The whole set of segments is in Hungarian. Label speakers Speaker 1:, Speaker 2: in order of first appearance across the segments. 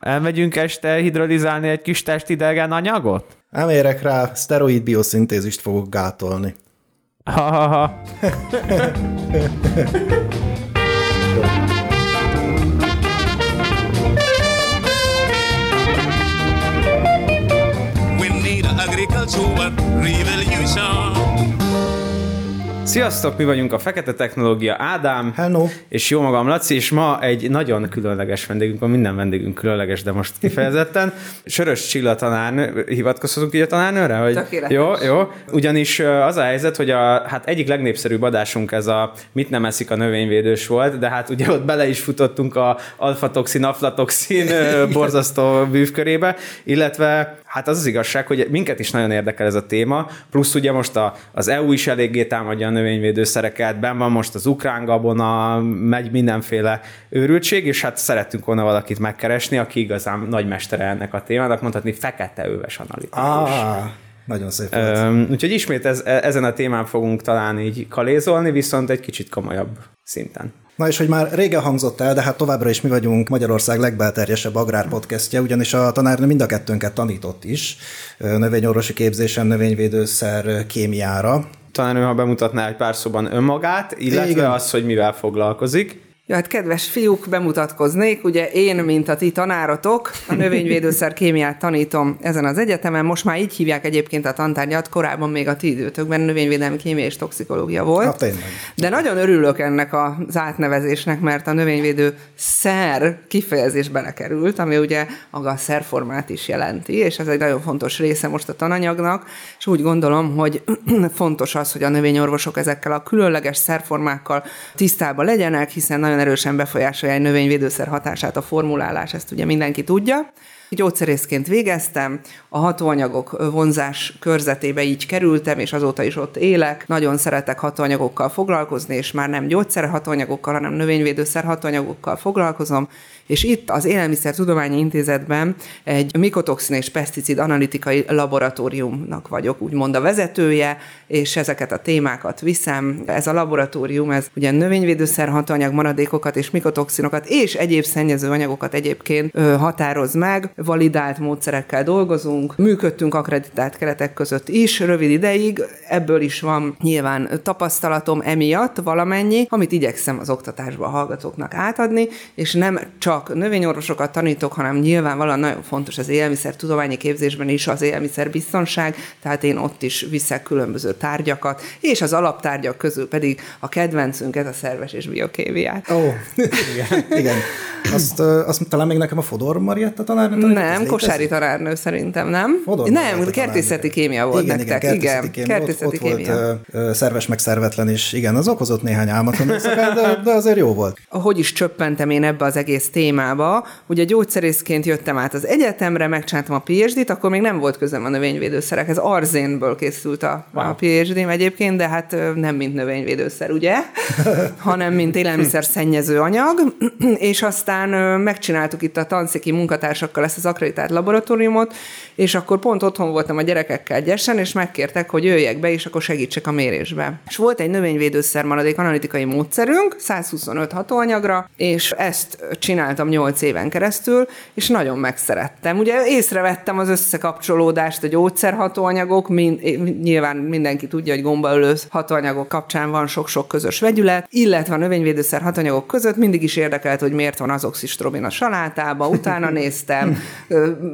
Speaker 1: Elmegyünk este hidrolizálni egy kis testidegen anyagot?
Speaker 2: Nem érek rá, szteroid bioszintézist fogok gátolni.
Speaker 1: Ha-ha-ha.
Speaker 3: Agricultural revolution.
Speaker 1: Sziasztok, mi vagyunk a Fekete Technológia Ádám,
Speaker 2: Hello.
Speaker 1: és jó magam Laci, és ma egy nagyon különleges vendégünk van, minden vendégünk különleges, de most kifejezetten. Sörös Csilla tanárnő, hivatkozhatunk így a tanárnőre? Hogy
Speaker 4: Tökéletes.
Speaker 1: Jó, jó. Ugyanis az a helyzet, hogy a hát egyik legnépszerűbb adásunk ez a Mit nem eszik a növényvédős volt, de hát ugye ott bele is futottunk a alfatoxin, aflatoxin borzasztó bűvkörébe, illetve hát az az igazság, hogy minket is nagyon érdekel ez a téma, plusz ugye most a, az EU is eléggé támadja a növényvédőszereket, ben van most az ukrán gabona, megy mindenféle őrültség, és hát szerettünk volna valakit megkeresni, aki igazán nagy mestere ennek a témának, mondhatni fekete öves analitikus.
Speaker 2: Ah, nagyon szép.
Speaker 1: Öm, úgyhogy ismét ez, ezen a témán fogunk talán így kalézolni, viszont egy kicsit komolyabb szinten.
Speaker 2: Na és hogy már régen hangzott el, de hát továbbra is mi vagyunk Magyarország legbelterjesebb agrárpodcastje, ugyanis a tanárnő mind a kettőnket tanított is növényorvosi képzésen, növényvédőszer kémiára.
Speaker 1: Talán ő, ha bemutatná egy pár szóban önmagát, illetve
Speaker 2: Igen.
Speaker 1: az, hogy mivel foglalkozik.
Speaker 4: Ja, hát kedves fiúk, bemutatkoznék. Ugye én, mint a ti tanárotok, a növényvédőszer kémiát tanítom ezen az egyetemen. Most már így hívják egyébként a tantárgyat, korábban még a ti időtökben növényvédelmi kémia és toxikológia volt.
Speaker 2: Hát tényleg.
Speaker 4: De nagyon örülök ennek az átnevezésnek, mert a növényvédő szer kifejezés belekerült, ami ugye a szerformát is jelenti, és ez egy nagyon fontos része most a tananyagnak, és úgy gondolom, hogy fontos az, hogy a növényorvosok ezekkel a különleges szerformákkal tisztában legyenek, hiszen nagyon erősen befolyásolja egy növényvédőszer hatását a formulálás, ezt ugye mindenki tudja. Gyógyszerészként végeztem, a hatóanyagok vonzás körzetébe így kerültem, és azóta is ott élek. Nagyon szeretek hatóanyagokkal foglalkozni, és már nem gyógyszer hatóanyagokkal, hanem növényvédőszer hatóanyagokkal foglalkozom, és itt az Élelmiszertudományi Intézetben egy mikotoxin és peszticid analitikai laboratóriumnak vagyok, úgymond a vezetője, és ezeket a témákat viszem. Ez a laboratórium, ez ugye növényvédőszer hatóanyag maradékokat és mikotoxinokat és egyéb szennyező anyagokat egyébként határoz meg. Validált módszerekkel dolgozunk, működtünk akreditált keretek között is rövid ideig, ebből is van nyilván tapasztalatom emiatt valamennyi, amit igyekszem az oktatásba a hallgatóknak átadni, és nem csak növényorvosokat tanítok, hanem nyilvánvalóan nagyon fontos az élelmiszer tudományi képzésben is az élelmiszer biztonság, tehát én ott is viszek különböző tárgyakat, és az alaptárgyak közül pedig a kedvencünket, a szerves és biokémiát.
Speaker 2: Ó, igen. igen. Azt, azt talán még nekem a Fodor Marietta tanárnő ez
Speaker 4: Nem, kosári tanárnő szerintem, nem?
Speaker 2: Fodor
Speaker 4: nem, kertészeti kémia volt
Speaker 2: igen,
Speaker 4: nektek.
Speaker 2: Igen, kertészeti kémia.
Speaker 4: kertészeti
Speaker 2: ott, ott
Speaker 4: kémia.
Speaker 2: volt ö, szerves meg szervetlen is. Igen, az okozott néhány álmat, de, de azért jó volt.
Speaker 4: hogy is csöppentem én ebbe az egész témába. Ugye gyógyszerészként jöttem át az egyetemre, megcsináltam a PhD-t, akkor még nem volt közöm a növényvédőszerekhez. Arzénből készült a, a PhD-m egyébként, de hát nem mint növényvédőszer, ugye? hanem mint élelmiszer szennyező anyag. és aztán megcsináltuk itt a tanszéki munkatársakkal ezt az akreditált laboratóriumot, és akkor pont otthon voltam a gyerekekkel gyesen, és megkértek, hogy jöjjek be, és akkor segítsek a mérésbe. És volt egy növényvédőszer maradék analitikai módszerünk, 125 hatóanyagra, és ezt csináltam 8 éven keresztül, és nagyon megszerettem. Ugye észrevettem az összekapcsolódást a gyógyszerhatóanyagok, mind, nyilván mindenki tudja, hogy gombaölő hatóanyagok kapcsán van sok-sok közös vegyület, illetve a növényvédőszer hatóanyagok között mindig is érdekelt, hogy miért van azoxistrobin a salátába, utána néztem,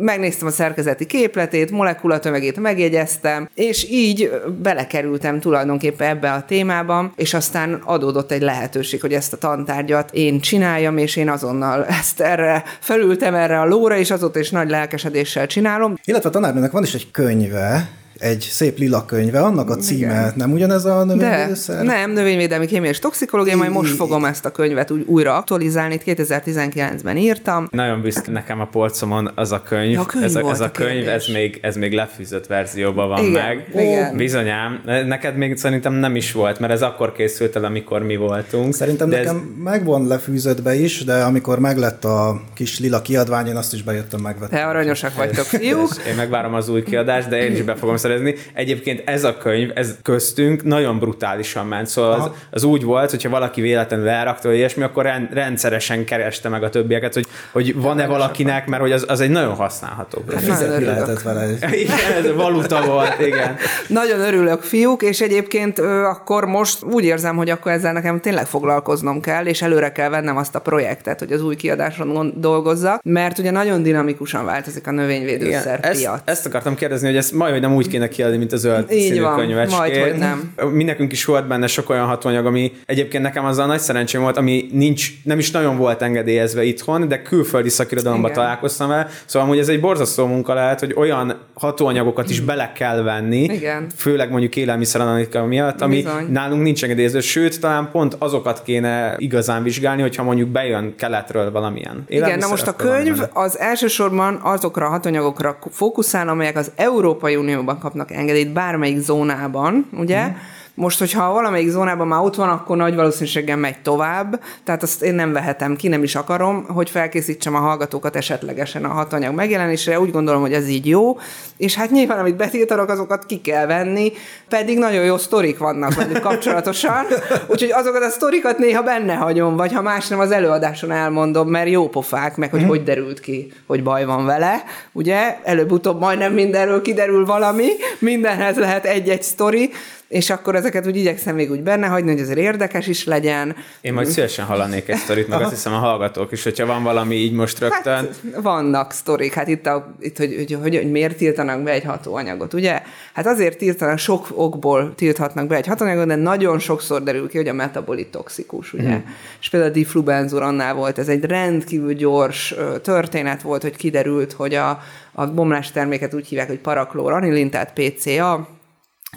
Speaker 4: megnéztem a szerkezeti képletét, molekulatömegét megjegyeztem, és így belekerültem tulajdonképpen ebbe a témába, és aztán adódott egy lehetőség, hogy ezt a tantárgyat én csináljam, és én azonnal ezt erre felültem erre a lóra, és azóta is nagy lelkesedéssel csinálom.
Speaker 2: Illetve a tanárnőnek van is egy könyve, egy szép lila könyve, annak a címe, Igen. nem ugyanez a
Speaker 4: De
Speaker 2: növényvédőszer?
Speaker 4: nem, növényvédelmi kémia és toxikológia, majd most fogom ezt a könyvet úgy újra aktualizálni, itt 2019-ben írtam.
Speaker 1: Nagyon büszke nekem a polcomon az a könyv.
Speaker 4: Ja, a könyv
Speaker 1: ez, a, ez a
Speaker 4: a
Speaker 1: könyv, ez még, ez még lefűzött verzióban van
Speaker 4: Igen,
Speaker 1: meg.
Speaker 4: igen.
Speaker 1: Bizonyám. Neked még szerintem nem is volt, mert ez akkor készült el, amikor mi voltunk.
Speaker 2: Szerintem
Speaker 1: de
Speaker 2: nekem ez... megvan lefűzött be is, de amikor meglett a kis lila kiadvány, én azt is bejöttem megvettem.
Speaker 4: Te aranyosak vagytok, fiúk.
Speaker 1: Én megvárom az új kiadást, de én is be fogom szerezni. Egyébként ez a könyv, ez köztünk nagyon brutálisan ment, szóval az, az, úgy volt, hogyha valaki véletlenül elrakta, vagy ilyesmi, akkor rend, rendszeresen kereste meg a többieket, hogy, hogy van-e valakinek, mert hogy az, az egy nagyon használható könyv.
Speaker 2: Fizetni lehetett vele.
Speaker 1: Igen, ez valuta volt, igen.
Speaker 4: Nagyon örülök, fiúk, és egyébként akkor most úgy érzem, hogy akkor ezzel nekem tényleg foglalkoznom kell, és előre kell vennem azt a projektet, hogy az új kiadáson dolgozzak, mert ugye nagyon dinamikusan változik a növényvédőszer
Speaker 1: ezt,
Speaker 4: piac.
Speaker 1: ezt akartam kérdezni, hogy ezt majd hogy nem úgy kéne kiadni, mint a zöld
Speaker 4: Így
Speaker 1: színű
Speaker 4: van,
Speaker 1: könyvecskét.
Speaker 4: majdhogy nem.
Speaker 1: Mi nekünk is volt benne sok olyan hatóanyag, ami egyébként nekem azzal nagy szerencsém volt, ami nincs, nem is nagyon volt engedélyezve itthon, de külföldi szakirodalomban
Speaker 4: Igen.
Speaker 1: találkoztam vele. Szóval amúgy ez egy borzasztó munka lehet, hogy olyan hatóanyagokat is bele kell venni,
Speaker 4: Igen.
Speaker 1: főleg mondjuk élelmiszeranalitika miatt, ami
Speaker 4: Bizony.
Speaker 1: nálunk nincs engedélyezve, sőt, talán pont azokat kéne igazán vizsgálni, hogyha mondjuk bejön keletről valamilyen.
Speaker 4: Igen, na most a könyv az elsősorban azokra a hatanyagokra fókuszál, amelyek az Európai Unióban kapnak engedélyt bármelyik zónában, ugye? Mm. Most, hogyha valamelyik zónában már ott van, akkor nagy valószínűséggel megy tovább, tehát azt én nem vehetem ki, nem is akarom, hogy felkészítsem a hallgatókat esetlegesen a hatanyag megjelenésre, úgy gondolom, hogy ez így jó, és hát nyilván, amit betiltanak, azokat ki kell venni, pedig nagyon jó sztorik vannak velük kapcsolatosan, úgyhogy azokat a sztorikat néha benne hagyom, vagy ha más nem, az előadáson elmondom, mert jó pofák, meg hogy hogy derült ki, hogy baj van vele, ugye, előbb-utóbb majdnem mindenről kiderül valami, mindenhez lehet egy-egy sztori, és akkor ezeket úgy igyekszem még úgy benne hagyni, hogy azért érdekes is legyen.
Speaker 1: Én majd szívesen hallanék egy sztorit, meg azt hiszem a hallgatók is, hogyha van valami így most rögtön.
Speaker 4: Hát vannak sztorik, hát itt, a, itt hogy, hogy, hogy, hogy miért tiltanak be egy hatóanyagot, ugye? Hát azért tiltanak, sok okból tilthatnak be egy hatóanyagot, de nagyon sokszor derül ki, hogy a metabolit toxikus, ugye? Mm. És például a diflubenzurannál volt, ez egy rendkívül gyors történet volt, hogy kiderült, hogy a, a bomlás terméket úgy hívják, hogy paraklóranilin, tehát PCA,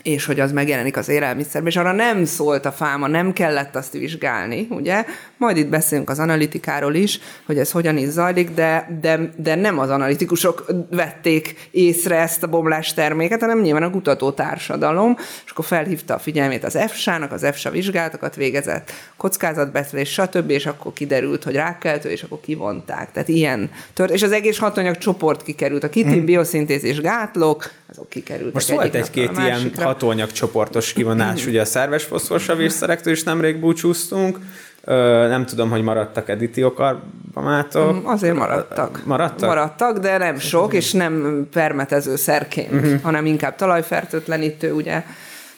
Speaker 4: és hogy az megjelenik az élelmiszerben, és arra nem szólt a fáma, nem kellett azt vizsgálni, ugye? Majd itt beszélünk az analitikáról is, hogy ez hogyan is zajlik, de, de, de nem az analitikusok vették észre ezt a bomlás terméket, hanem nyilván a kutató társadalom, és akkor felhívta a figyelmét az EFSA-nak, az EFSA vizsgálatokat végezett, kockázatbeszélés, stb., és akkor kiderült, hogy rákkeltő, és akkor kivonták. Tehát ilyen tört, és az egész hatanyag csoport kikerült. A kitin hmm. bioszintézis gátlók, azok kikerültek
Speaker 1: Most volt egy-két ilyen. Hatóanyag csoportos kivonás, ugye a szerves foszforsavészszerektől is nemrég búcsúztunk. Ö, nem tudom, hogy maradtak-e ditiokarbamátok.
Speaker 4: Azért maradtak.
Speaker 1: Maradtak?
Speaker 4: Maradtak, de nem sok, és nem permetező szerként, uh-huh. hanem inkább talajfertőtlenítő, ugye.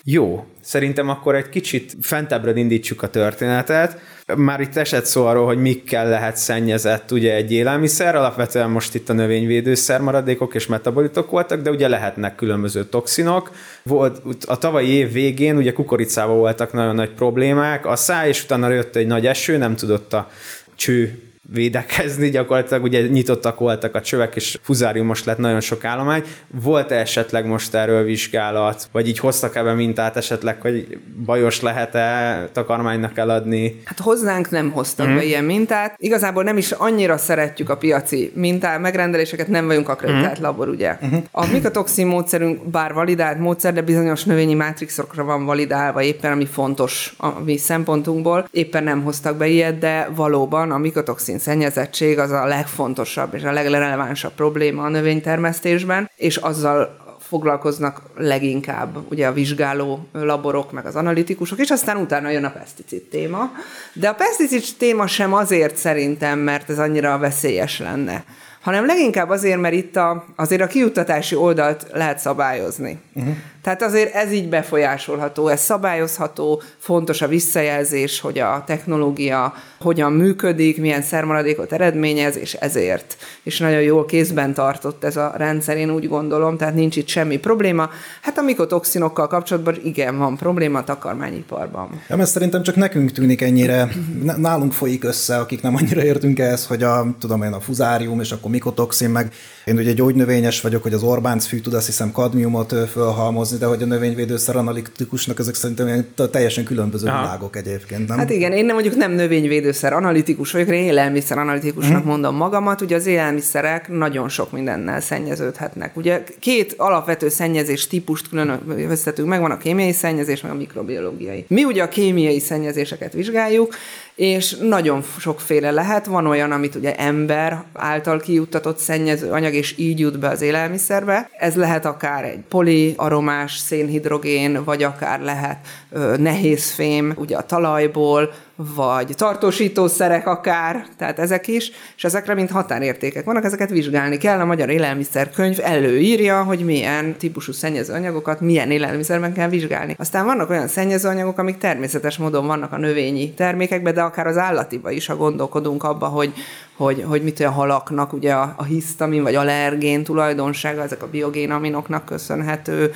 Speaker 1: Jó, szerintem akkor egy kicsit fentebbre indítsuk a történetet. Már itt esett szó arról, hogy mikkel lehet szennyezett ugye egy élelmiszer, alapvetően most itt a növényvédőszer maradékok és metabolitok voltak, de ugye lehetnek különböző toxinok. Volt a tavalyi év végén ugye kukoricával voltak nagyon nagy problémák, a száj, és utána jött egy nagy eső, nem tudott a cső védekezni, gyakorlatilag ugye nyitottak voltak a csövek, és fuzáriumos lett nagyon sok állomány. Volt-e esetleg most erről vizsgálat, vagy így hoztak ebbe mintát esetleg, hogy bajos lehet-e takarmánynak eladni?
Speaker 4: Hát hozzánk nem hoztak mm. be ilyen mintát. Igazából nem is annyira szeretjük a piaci mintá, megrendeléseket, nem vagyunk akreditált mm. labor, ugye. Mm. A mikotoxin módszerünk bár validált módszer, de bizonyos növényi mátrixokra van validálva éppen, ami fontos a mi szempontunkból. Éppen nem hoztak be ilyet, de valóban a mikotoxin szennyezettség az a legfontosabb és a legrelevánsabb probléma a növénytermesztésben, és azzal foglalkoznak leginkább ugye a vizsgáló laborok, meg az analitikusok, és aztán utána jön a peszticid téma. De a peszticid téma sem azért szerintem, mert ez annyira veszélyes lenne, hanem leginkább azért, mert itt a, azért a kiuttatási oldalt lehet szabályozni. Uh-huh. Tehát azért ez így befolyásolható, ez szabályozható, fontos a visszajelzés, hogy a technológia hogyan működik, milyen szermaradékot eredményez, és ezért. És nagyon jól kézben tartott ez a rendszer, én úgy gondolom, tehát nincs itt semmi probléma. Hát a mikotoxinokkal kapcsolatban igen, van probléma a takarmányiparban.
Speaker 2: Ja, mert szerintem csak nekünk tűnik ennyire, nálunk folyik össze, akik nem annyira értünk ehhez, hogy a, tudom én, a fuzárium, és akkor mikotoxin, meg én ugye gyógynövényes vagyok, hogy az Orbánc fű tud azt hiszem kadmiumot fölhalmozni, de hogy a növényvédőszer analitikusnak ezek szerintem ilyen teljesen különböző
Speaker 1: Aha.
Speaker 2: világok egyébként, nem?
Speaker 4: Hát igen, én nem mondjuk nem növényvédőszer analitikus vagyok, én élelmiszer analitikusnak mm. mondom magamat. Ugye az élelmiszerek nagyon sok mindennel szennyeződhetnek. Ugye két alapvető szennyezés típust különböztetünk meg, van a kémiai szennyezés, meg a mikrobiológiai. Mi ugye a kémiai szennyezéseket vizsgáljuk, és nagyon sokféle lehet. Van olyan, amit ugye ember által kijuttatott szennyező anyag, és így jut be az élelmiszerbe. Ez lehet akár egy poliaromás szénhidrogén, vagy akár lehet ö, nehéz fém ugye a talajból, vagy tartósítószerek akár, tehát ezek is, és ezekre mint határértékek vannak, ezeket vizsgálni kell. A Magyar Élelmiszerkönyv előírja, hogy milyen típusú szennyezőanyagokat milyen élelmiszerben kell vizsgálni. Aztán vannak olyan szennyezőanyagok, amik természetes módon vannak a növényi termékekben, de akár az állatiba is, ha gondolkodunk abba, hogy, hogy, hogy mit a halaknak ugye a, a hisztamin vagy allergén tulajdonsága, ezek a biogénaminoknak köszönhető,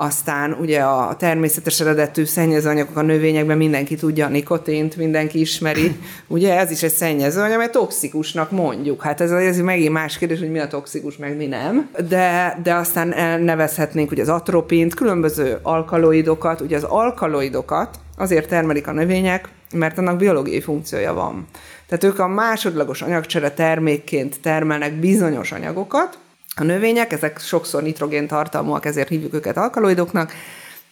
Speaker 4: aztán ugye a természetes eredetű szennyezőanyagok a növényekben mindenki tudja a nikotint, mindenki ismeri. Ugye ez is egy szennyezőanyag, mert toxikusnak mondjuk. Hát ez, ez megint más kérdés, hogy mi a toxikus, meg mi nem. De, de aztán nevezhetnénk ugye az atropint, különböző alkaloidokat. Ugye az alkaloidokat azért termelik a növények, mert annak biológiai funkciója van. Tehát ők a másodlagos anyagcsere termékként termelnek bizonyos anyagokat, a növények, ezek sokszor nitrogén tartalmúak, ezért hívjuk őket alkaloidoknak,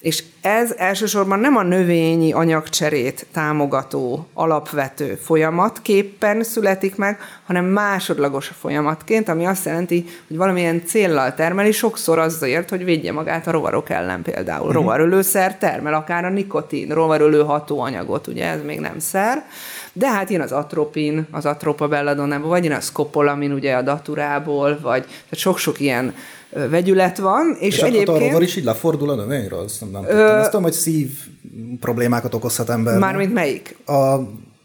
Speaker 4: és ez elsősorban nem a növényi anyagcserét támogató alapvető folyamatképpen születik meg, hanem másodlagos folyamatként, ami azt jelenti, hogy valamilyen céllal termeli, sokszor azért, hogy védje magát a rovarok ellen például. Uh-huh. Rovarölőszer termel, akár a nikotin, rovarölő hatóanyagot, ugye ez még nem szer, de hát jön az atropin, az atropa belladonnából, vagy jön a skopolamin ugye a daturából, vagy tehát sok-sok ilyen vegyület van. És,
Speaker 2: és egyébként... a is így lefordul a növényről? Azt nem, nem tudtam. Ö... Azt tudom, hogy szív problémákat okozhat ember.
Speaker 4: Mármint melyik?
Speaker 2: A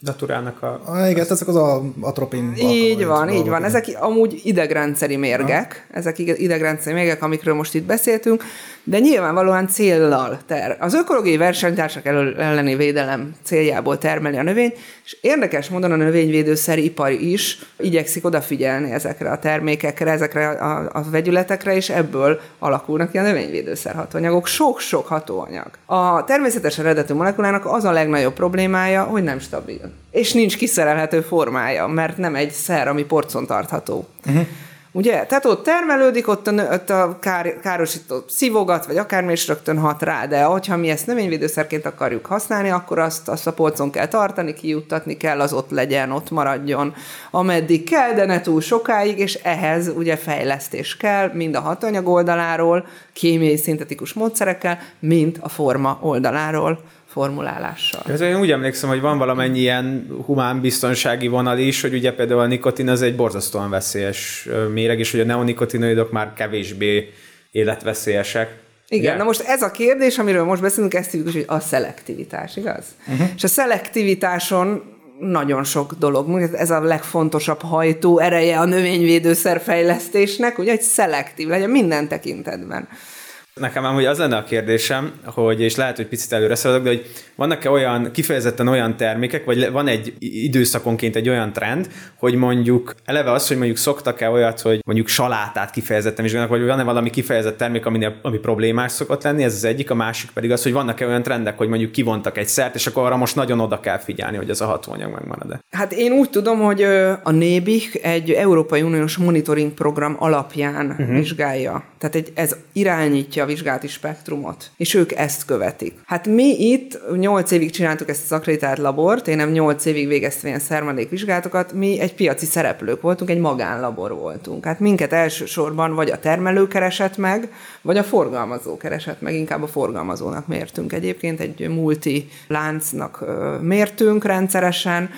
Speaker 1: Daturának a...
Speaker 2: Ah, igen, ezek az a atropin.
Speaker 4: Így van, így van. Ezek amúgy idegrendszeri mérgek, ha. ezek idegrendszeri mérgek, amikről most itt beszéltünk, de nyilvánvalóan céllal ter. Az ökológiai versenytársak elleni védelem céljából termeli a növény, és érdekes módon a növényvédőszeripar is igyekszik odafigyelni ezekre a termékekre, ezekre a, a vegyületekre, és ebből alakulnak ki a növényvédőszer hatóanyagok. Sok-sok hatóanyag. A természetes eredetű molekulának az a legnagyobb problémája, hogy nem stabil. És nincs kiszerelhető formája, mert nem egy szer, ami porcon tartható. Uh-huh. Ugye? Tehát ott termelődik, ott a, ott a kár, károsító szivogat, vagy akármi is rögtön hat rá, de hogyha mi ezt növényvédőszerként akarjuk használni, akkor azt, azt a polcon kell tartani, kijuttatni kell, az ott legyen, ott maradjon, ameddig kell, de ne túl sokáig, és ehhez ugye fejlesztés kell, mind a hatanyag oldaláról, kémiai szintetikus módszerekkel, mind a forma oldaláról formulálással.
Speaker 1: Ez én úgy emlékszem, hogy van valamennyi ilyen humán biztonsági vonal is, hogy ugye például a nikotin az egy borzasztóan veszélyes méreg, és hogy a neonikotinoidok már kevésbé életveszélyesek.
Speaker 4: Igen, Igen, na most ez a kérdés, amiről most beszélünk, ezt hívjuk, hogy a szelektivitás, igaz? Uh-huh. És a szelektivitáson nagyon sok dolog. Ez a legfontosabb hajtó ereje a növényvédőszer fejlesztésnek, hogy egy szelektív legyen minden tekintetben.
Speaker 1: Nekem hogy az lenne a kérdésem, hogy, és lehet, hogy picit előre szaladok, de hogy vannak-e olyan, kifejezetten olyan termékek, vagy van egy időszakonként egy olyan trend, hogy mondjuk eleve az, hogy mondjuk szoktak-e olyat, hogy mondjuk salátát kifejezetten vizsgálnak, vagy van-e valami kifejezett termék, ami, ami problémás szokott lenni, ez az egyik, a másik pedig az, hogy vannak-e olyan trendek, hogy mondjuk kivontak egy szert, és akkor arra most nagyon oda kell figyelni, hogy ez a hatóanyag megmarad-e.
Speaker 4: Hát én úgy tudom, hogy a NÉBIK egy Európai Uniós monitoring program alapján uh-huh. vizsgálja. Tehát egy, ez irányítja a vizsgálati spektrumot, és ők ezt követik. Hát mi itt 8 évig csináltuk ezt az akreditált labort, én nem 8 évig végeztem ilyen szermadékvizsgálatokat, mi egy piaci szereplők voltunk, egy magánlabor voltunk. Hát minket elsősorban vagy a termelő keresett meg, vagy a forgalmazó keresett meg, inkább a forgalmazónak mértünk egyébként, egy multi láncnak mértünk rendszeresen,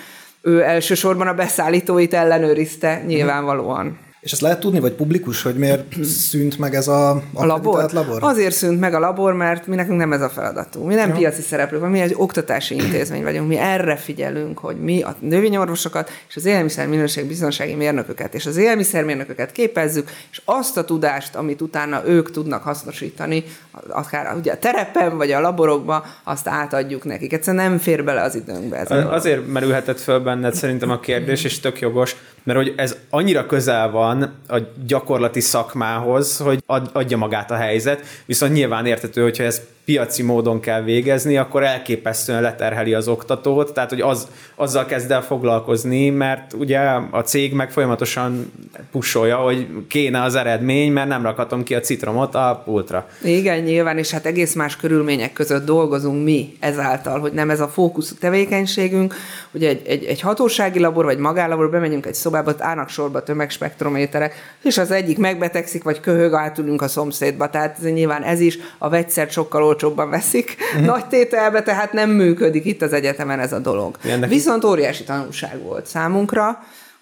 Speaker 4: ő elsősorban a beszállítóit ellenőrizte nyilvánvalóan.
Speaker 2: És ezt lehet tudni, vagy publikus, hogy miért szűnt meg ez a,
Speaker 4: a labor? labor? Azért szűnt meg a labor, mert mi nekünk nem ez a feladatunk. Mi nem ja. piaci szereplők, mi egy oktatási intézmény vagyunk. Mi erre figyelünk, hogy mi a növényorvosokat és az élelmiszer minőség biztonsági mérnököket és az élelmiszermérnököket képezzük, és azt a tudást, amit utána ők tudnak hasznosítani, akár ugye a terepen vagy a laborokba, azt átadjuk nekik. Egyszerűen nem fér bele az időnkbe. Ez
Speaker 1: Azért merülhetett föl benned szerintem a kérdés, és tök jogos, mert hogy ez annyira közel van a gyakorlati szakmához, hogy adja magát a helyzet, viszont nyilván értető, hogyha ez piaci módon kell végezni, akkor elképesztően leterheli az oktatót, tehát hogy az, azzal kezd el foglalkozni, mert ugye a cég meg folyamatosan pusolja, hogy kéne az eredmény, mert nem rakatom ki a citromot a pultra.
Speaker 4: Igen, nyilván, és hát egész más körülmények között dolgozunk mi ezáltal, hogy nem ez a fókusz tevékenységünk, hogy egy, egy, egy hatósági labor vagy magánlabor, bemegyünk egy szobába, ott állnak sorba tömegspektrométerek, és az egyik megbetegszik, vagy köhög, átülünk a szomszédba. Tehát ez, nyilván ez is, a vegyszert sokkal olcsóbban veszik uh-huh. nagy tételbe, tehát nem működik itt az egyetemen ez a dolog. Ennek Viszont óriási tanulság volt számunkra,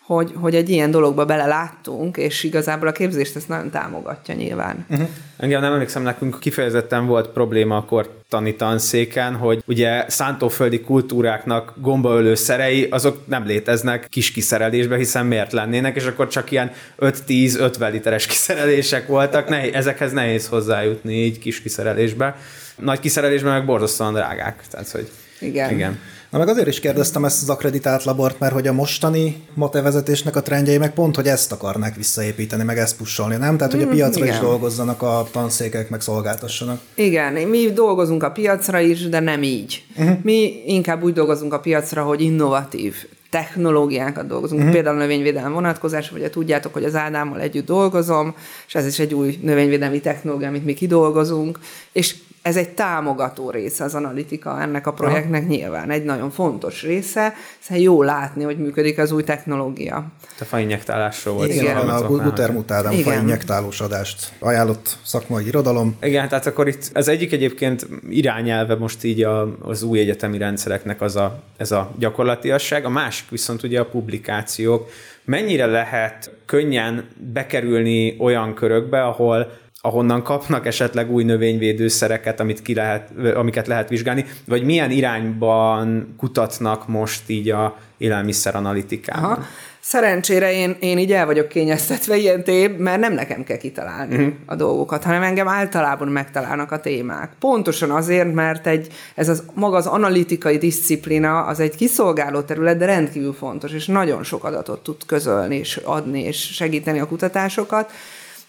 Speaker 4: hogy, hogy egy ilyen dologba beleláttunk, és igazából a képzést ezt nagyon támogatja nyilván. Uh-huh.
Speaker 1: Engem nem emlékszem, nekünk kifejezetten volt probléma akkor tani tanszéken, hogy ugye szántóföldi kultúráknak gombaölő szerei, azok nem léteznek kis kiszerelésbe, hiszen miért lennének, és akkor csak ilyen 5-10-50 literes kiszerelések voltak, nehéz, ezekhez nehéz hozzájutni így kis kiszerelésbe. Nagy kiszerelésben meg borzasztóan drágák. Tehát, hogy
Speaker 4: igen.
Speaker 1: igen.
Speaker 2: Na meg azért is kérdeztem ezt az akreditált labort, mert hogy a mostani mate vezetésnek a trendjei meg pont, hogy ezt akarnák visszaépíteni, meg ezt pusolni, nem? Tehát, hogy a mm, piacra Igen. is dolgozzanak a tanszékek, meg szolgáltassanak.
Speaker 4: Igen, mi dolgozunk a piacra is, de nem így. Uh-huh. Mi inkább úgy dolgozunk a piacra, hogy innovatív technológiákat dolgozunk, uh-huh. például növényvédelem vonatkozás, vagy tudjátok, hogy az Ádámmal együtt dolgozom, és ez is egy új növényvédelmi technológia, amit mi kidolgozunk, és ez egy támogató része az analitika ennek a projektnek nyilván, egy nagyon fontos része, hiszen jó látni, hogy működik az új technológia.
Speaker 1: A fainjektálásról volt.
Speaker 2: Igen, Igen a Gutermutádám fainjektálós adást ajánlott szakmai irodalom.
Speaker 1: Igen, tehát akkor itt az egyik egyébként irányelve most így a, az új egyetemi rendszereknek az a, ez a gyakorlatiasság, a másik viszont ugye a publikációk. Mennyire lehet könnyen bekerülni olyan körökbe, ahol ahonnan kapnak esetleg új növényvédőszereket, amit ki lehet, amiket lehet vizsgálni, vagy milyen irányban kutatnak most így a élelmiszeranalitikában? Aha.
Speaker 4: Szerencsére én, én így el vagyok kényeztetve ilyen tép, mert nem nekem kell kitalálni uh-huh. a dolgokat, hanem engem általában megtalálnak a témák. Pontosan azért, mert egy, ez az maga az analitikai disziplina, az egy kiszolgáló terület, de rendkívül fontos, és nagyon sok adatot tud közölni, és adni, és segíteni a kutatásokat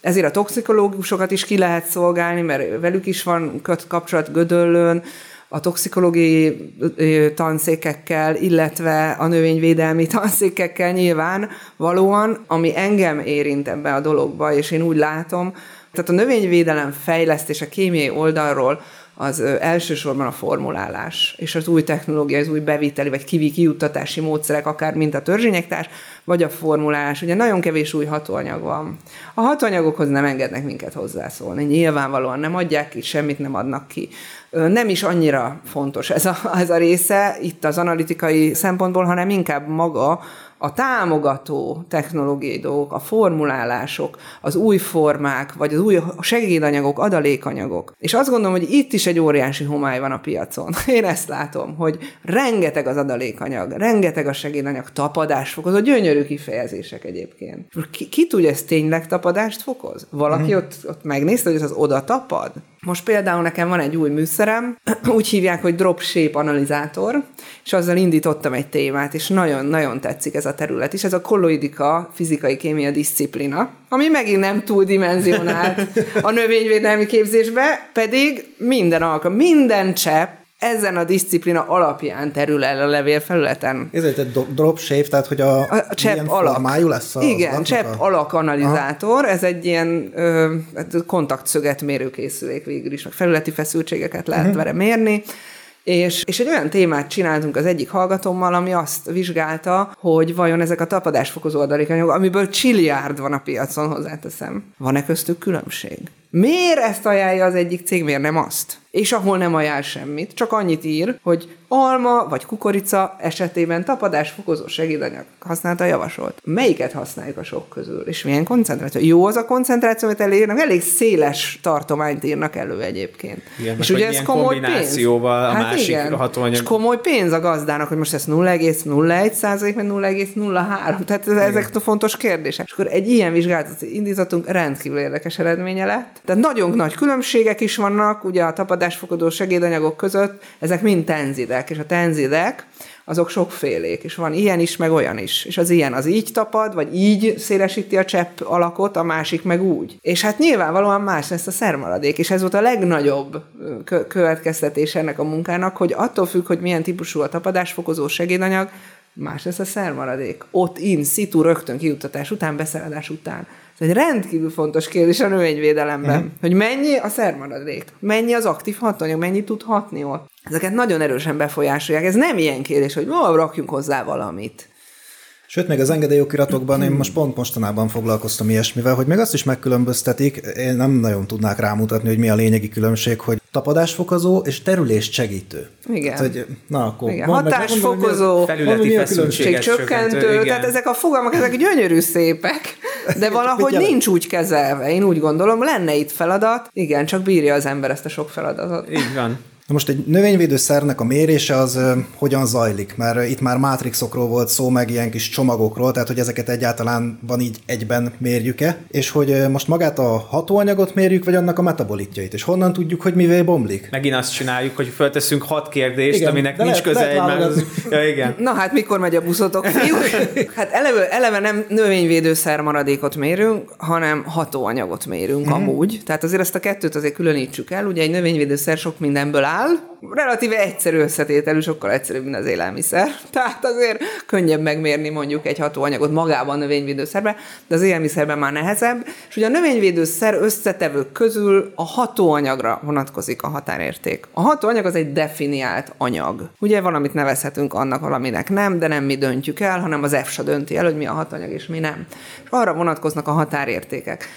Speaker 4: ezért a toxikológusokat is ki lehet szolgálni, mert velük is van kapcsolat Gödöllőn, a toxikológiai tanszékekkel, illetve a növényvédelmi tanszékekkel nyilván valóan, ami engem érint ebbe a dologba, és én úgy látom, tehát a növényvédelem fejlesztés a kémiai oldalról az elsősorban a formulálás, és az új technológia, az új beviteli vagy kivi kiuttatási módszerek, akár mint a törzsényektás, vagy a formulálás. Ugye nagyon kevés új hatóanyag van. A hatóanyagokhoz nem engednek minket hozzászólni. Nyilvánvalóan nem adják ki, semmit nem adnak ki. Nem is annyira fontos ez a, ez a része itt az analitikai szempontból, hanem inkább maga a támogató technológiai dolgok, a formulálások, az új formák, vagy az új segédanyagok, adalékanyagok. És azt gondolom, hogy itt is egy óriási homály van a piacon. Én ezt látom, hogy rengeteg az adalékanyag, rengeteg a segédanyag, tapadást fokoz, a gyönyörű kifejezések egyébként. Ki, ki tudja, ez tényleg tapadást fokoz? Valaki mm. ott, ott megnézte, hogy ez az oda tapad? Most például nekem van egy új műszerem, úgy hívják, hogy Drop Shape analizátor, és azzal indítottam egy témát, és nagyon-nagyon tetszik ez a terület is. Ez a kolloidika fizikai kémia disziplina, ami megint nem túl dimenzionált a növényvédelmi képzésbe, pedig minden alkalom, minden csepp ezen a disziplina alapján terül el a levélfelületen.
Speaker 2: Ez egy drop shape, tehát hogy a, a csepp alak. lesz?
Speaker 4: Az Igen, csepp a... alakanalizátor, ez egy ilyen ö, hát kontaktszöget mérőkészülék végül is, meg felületi feszültségeket lehet uh-huh. vele mérni, és, és egy olyan témát csináltunk az egyik hallgatómmal, ami azt vizsgálta, hogy vajon ezek a tapadásfokozó adalékanyagok, amiből csiliárd van a piacon, hozzáteszem, van-e köztük különbség? Miért ezt ajánlja az egyik cég, miért nem azt? És ahol nem ajánl semmit, csak annyit ír, hogy alma vagy kukorica esetében tapadásfokozó segédanyag használta javasolt. Melyiket használjuk a sok közül? És milyen koncentráció? Jó az a koncentráció, amit elérnek, elég széles tartományt írnak elő egyébként.
Speaker 1: Igen, és ugye ez komoly pénz. a hát másik igen. hatóanyag.
Speaker 4: És komoly pénz a gazdának, hogy most ez 0,01 százalék, vagy 0,03. Tehát igen. ezek a fontos kérdések. És akkor egy ilyen vizsgálatot indítottunk, rendkívül érdekes eredménye lett. Tehát nagyon nagy különbségek is vannak, ugye a tapadásfokozó segédanyagok között, ezek mind tenzidek, és a tenzidek azok sokfélék, és van ilyen is, meg olyan is. És az ilyen az így tapad, vagy így szélesíti a csepp alakot, a másik meg úgy. És hát nyilvánvalóan más lesz a szermaradék, és ez volt a legnagyobb kö- következtetés ennek a munkának, hogy attól függ, hogy milyen típusú a tapadásfokozó segédanyag, más lesz a szermaradék. Ott in, situ, rögtön kijuttatás után, beszeradás után. Ez egy rendkívül fontos kérdés a növényvédelemben, uh-huh. hogy mennyi a szermaradék, mennyi az aktív hatóanyag, mennyi tud hatni ott. Ezeket nagyon erősen befolyásolják. Ez nem ilyen kérdés, hogy oh, rakjunk hozzá valamit.
Speaker 2: Sőt, még az engedélyokiratokban én most pont mostanában foglalkoztam ilyesmivel, hogy még azt is megkülönböztetik, én nem nagyon tudnák rámutatni, hogy mi a lényegi különbség, hogy tapadásfokozó és terülést segítő.
Speaker 4: Igen.
Speaker 2: Hát, hogy, na, akkor
Speaker 4: igen. Hatásfokozó,
Speaker 1: felületi feszültséget
Speaker 4: csökkentő,
Speaker 1: csökkentő,
Speaker 4: tehát ezek a fogalmak, ezek gyönyörű szépek, de valahogy nincs úgy kezelve. Én úgy gondolom, lenne itt feladat, igen, csak bírja az ember ezt a sok feladatot.
Speaker 1: Így van.
Speaker 2: Na most egy növényvédőszernek a mérése az ö, hogyan zajlik? Mert itt már mátrixokról volt szó, meg ilyen kis csomagokról, tehát hogy ezeket egyáltalán van így egyben mérjük-e, és hogy ö, most magát a hatóanyagot mérjük, vagy annak a metabolitjait, és honnan tudjuk, hogy mivel bomlik?
Speaker 1: Megint azt csináljuk, hogy fölteszünk hat kérdést,
Speaker 2: Igen,
Speaker 1: aminek nincs
Speaker 2: lehet-
Speaker 1: köze egymáshoz. Ja, igen.
Speaker 4: Na hát mikor megy a buszotok, fiúk? Hát eleve, eleve nem növényvédőszer maradékot mérünk, hanem hatóanyagot mérünk
Speaker 2: Mhm.
Speaker 4: mm. amúgy. Tehát azért ezt a kettőt azért különítsük el. Ugye egy növényvédőszer sok mindenből áll, relatíve egyszerű összetételű, sokkal egyszerűbb, mint az élelmiszer. Tehát azért könnyebb megmérni mondjuk egy hatóanyagot magában a növényvédőszerben, de az élelmiszerben már nehezebb. És ugye a növényvédőszer összetevők közül a hatóanyagra vonatkozik a határérték. A hatóanyag az egy definiált anyag. Ugye valamit nevezhetünk annak, valaminek nem, de nem mi döntjük el, hanem az EFSA dönti el, hogy mi a hatóanyag és mi nem. És arra vonatkoznak a határértékek.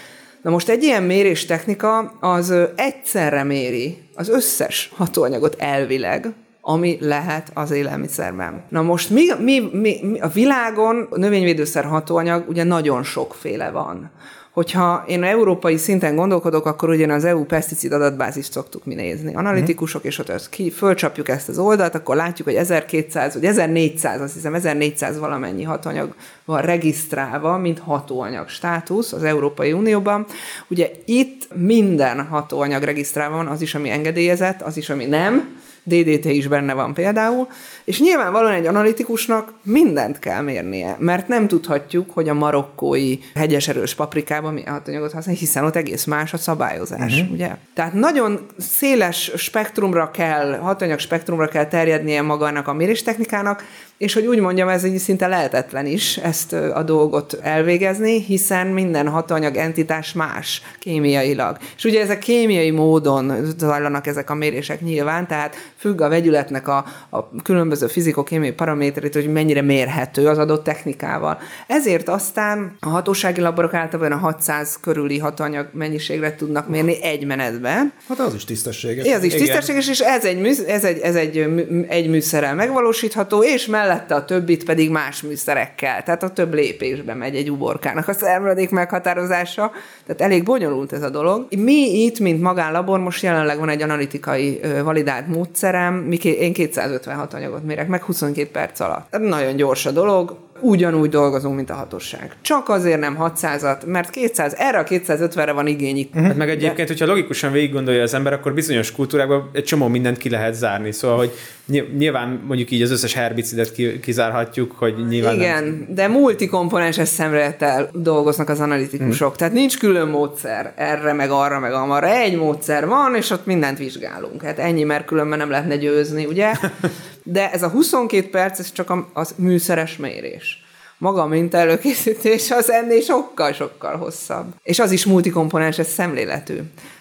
Speaker 4: Na most egy ilyen mérés technika az egyszerre méri az összes hatóanyagot elvileg, ami lehet az élelmiszerben. Na most mi, mi, mi, mi a világon a növényvédőszer hatóanyag ugye nagyon sokféle van. Hogyha én európai szinten gondolkodok, akkor ugyan az EU peszticid adatbázist szoktuk mi nézni. Analitikusok, és ott ezt ki, fölcsapjuk ezt az oldalt, akkor látjuk, hogy 1200 vagy 1400, azt hiszem 1400 valamennyi hatóanyag van regisztrálva, mint hatóanyag státusz az Európai Unióban. Ugye itt minden hatóanyag regisztrálva van, az is, ami engedélyezett, az is, ami nem, DDT is benne van például, és nyilvánvalóan egy analitikusnak mindent kell mérnie, mert nem tudhatjuk, hogy a marokkói hegyes erős paprikában milyen hatóanyagot használ, hiszen ott egész más a szabályozás, uh-huh. ugye? Tehát nagyon széles spektrumra kell, hatóanyag spektrumra kell terjednie magának a méréstechnikának, és hogy úgy mondjam, ez így szinte lehetetlen is ezt a dolgot elvégezni, hiszen minden hatóanyag entitás más kémiailag. És ugye ezek kémiai módon zajlanak ezek a mérések nyilván, tehát függ a vegyületnek a, a különböző fizikokémiai paraméterét, hogy mennyire mérhető az adott technikával. Ezért aztán a hatósági laborok általában a 600 körüli hatóanyag mennyiségre tudnak mérni egy menetben,
Speaker 2: Hát az is tisztességes.
Speaker 4: ez is
Speaker 1: Igen.
Speaker 4: tisztességes, és ez egy, műsz, ez egy, ez egy, mű- egy műszerrel megvalósítható, és mellette a többit pedig más műszerekkel. Tehát a több lépésben megy egy uborkának a szermaradék meghatározása. Tehát elég bonyolult ez a dolog. Mi itt, mint magánlabor, most jelenleg van egy analitikai validált módszerem, én 256 anyagot mérek meg 22 perc alatt. Nagyon gyors a dolog, ugyanúgy dolgozunk, mint a hatóság. Csak azért nem 600-at, mert 200, erre a 250-re van igényük.
Speaker 1: Hát meg egyébként, hogyha logikusan végig gondolja az ember, akkor bizonyos kultúrákban egy csomó mindent ki lehet zárni. Szóval, hogy ny- nyilván mondjuk így az összes herbicidet ki- kizárhatjuk, hogy nyilván nem.
Speaker 4: Igen, de multikomponenses szemlélettel dolgoznak az analitikusok. Tehát nincs külön módszer erre, meg arra, meg amarra. Egy módszer van, és ott mindent vizsgálunk. Hát ennyi, mert különben nem lehetne győzni, ugye? De ez a 22 perc, ez csak a, az műszeres mérés. Maga a minta előkészítés az ennél sokkal-sokkal hosszabb. És az is multikomponenses szemléletű.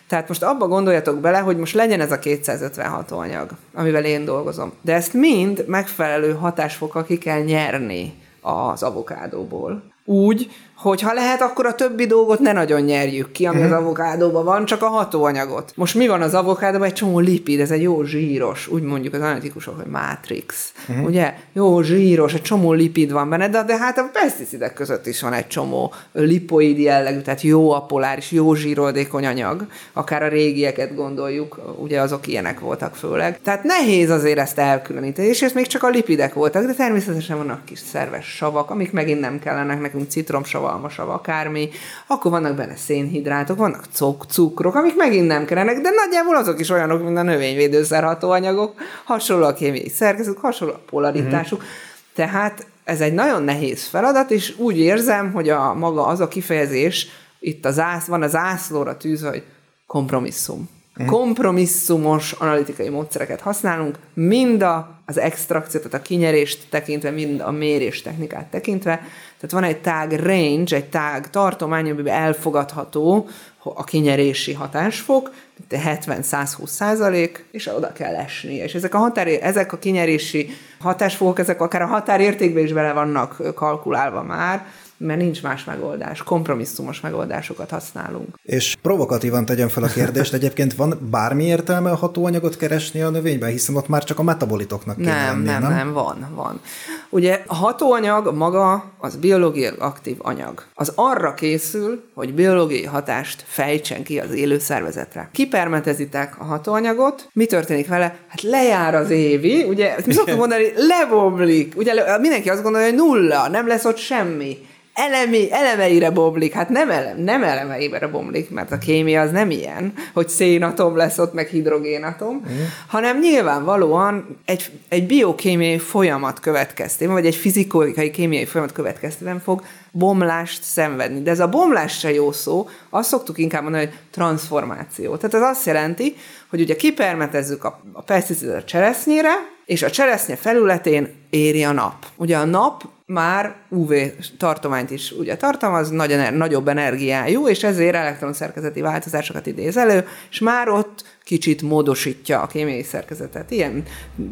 Speaker 4: Tehát most abba gondoljatok bele, hogy most legyen ez a 256 anyag, amivel én dolgozom. De ezt mind megfelelő hatásfokkal ki kell nyerni az avokádóból. Úgy, hogy ha lehet, akkor a többi dolgot ne nagyon nyerjük ki, ami az avokádóban van, csak a hatóanyagot. Most mi van az avokádóban? Egy csomó lipid, ez egy jó zsíros, úgy mondjuk az analitikusok, hogy matrix. Uh-huh. Ugye? Jó zsíros, egy csomó lipid van benne, de, de hát a peszticidek között is van egy csomó lipoid jellegű, tehát jó a poláris, jó zsíroldékony anyag. Akár a régieket gondoljuk, ugye azok ilyenek voltak főleg. Tehát nehéz azért ezt elkülöníteni, és ez még csak a lipidek voltak, de természetesen vannak kis szerves savak, amik megint nem kellenek nekünk, citromsavak, savalmasav, akármi, akkor vannak benne szénhidrátok, vannak cuk- cukrok, amik megint nem kellenek, de nagyjából azok is olyanok, mint a növényvédőszer hatóanyagok, hasonló a kémiai szerkezetük, hasonló a polaritásuk. Mm-hmm. Tehát ez egy nagyon nehéz feladat, és úgy érzem, hogy a maga az a kifejezés, itt a zász, van a zászlóra tűz, hogy kompromisszum. Kompromisszumos analitikai módszereket használunk, mind a, az extrakciót, tehát a kinyerést tekintve, mind a mérés technikát tekintve. Tehát van egy tág range, egy tág tartomány, amiben elfogadható a kinyerési hatásfok, 70-120 százalék, és oda kell esni. És ezek a, határ, ezek a kinyerési hatásfokok, ezek akár a határértékben is bele vannak kalkulálva már, mert nincs más megoldás. Kompromisszumos megoldásokat használunk.
Speaker 2: És provokatívan tegyem fel a kérdést, egyébként van bármi értelme a hatóanyagot keresni a növényben, hiszen ott már csak a metabolitoknak kéne
Speaker 4: Nem,
Speaker 2: lenni,
Speaker 4: nem, nem, van, van. Ugye a hatóanyag maga az biológiai aktív anyag. Az arra készül, hogy biológiai hatást fejtsen ki az élő szervezetre. Kipermetezitek a hatóanyagot, mi történik vele? Hát lejár az évi, ugye, mi szoktuk mondani, lebomlik. Ugye mindenki azt gondolja, hogy nulla, nem lesz ott semmi elemi, elemeire bomlik. Hát nem, elem, nem elemeire bomlik, mert a kémia az nem ilyen, hogy szénatom lesz ott, meg hidrogénatom, mm. hanem nyilvánvalóan egy, egy biokémiai folyamat következtében, vagy egy fizikai kémiai folyamat következtében fog bomlást szenvedni. De ez a bomlás se jó szó, azt szoktuk inkább mondani, hogy transformáció. Tehát ez azt jelenti, hogy ugye kipermetezzük a, a peszticidet a cseresznyére, és a cseresznye felületén éri a nap. Ugye a nap már UV tartományt is ugye tartalmaz, nagy ener- nagyobb energiájú, és ezért elektronszerkezeti változásokat idéz elő, és már ott kicsit módosítja a kémiai szerkezetet. Ilyen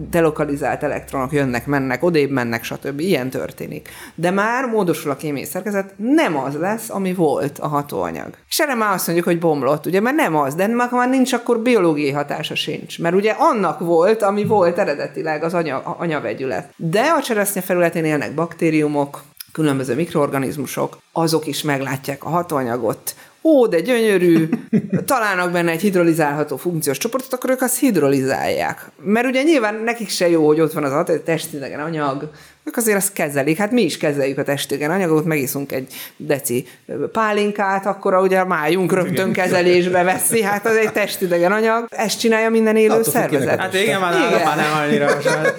Speaker 4: delokalizált elektronok jönnek, mennek, odébb mennek, stb. Ilyen történik. De már módosul a kémiai szerkezet, nem az lesz, ami volt a hatóanyag. És erre már azt mondjuk, hogy bomlott, ugye, mert nem az, de már nincs, akkor biológiai hatása sincs. Mert ugye annak volt, ami volt eredetileg az anya, anyavegyület. De a cseresznye felületén élnek baktériumok, különböző mikroorganizmusok, azok is meglátják a hatóanyagot, ó, de gyönyörű, találnak benne egy hidrolizálható funkciós csoportot, akkor ők azt hidrolizálják. Mert ugye nyilván nekik se jó, hogy ott van az a testidegen anyag, ők azért azt kezelik, hát mi is kezeljük a testidegen anyagot, megiszunk egy deci pálinkát, akkor ugye a májunk rögtön kezelésbe veszi, hát az egy testidegen anyag, ezt csinálja minden élő
Speaker 2: Attól
Speaker 4: szervezet.
Speaker 2: a
Speaker 1: Hát igen, már,
Speaker 4: Igen.
Speaker 1: már nem annyira. most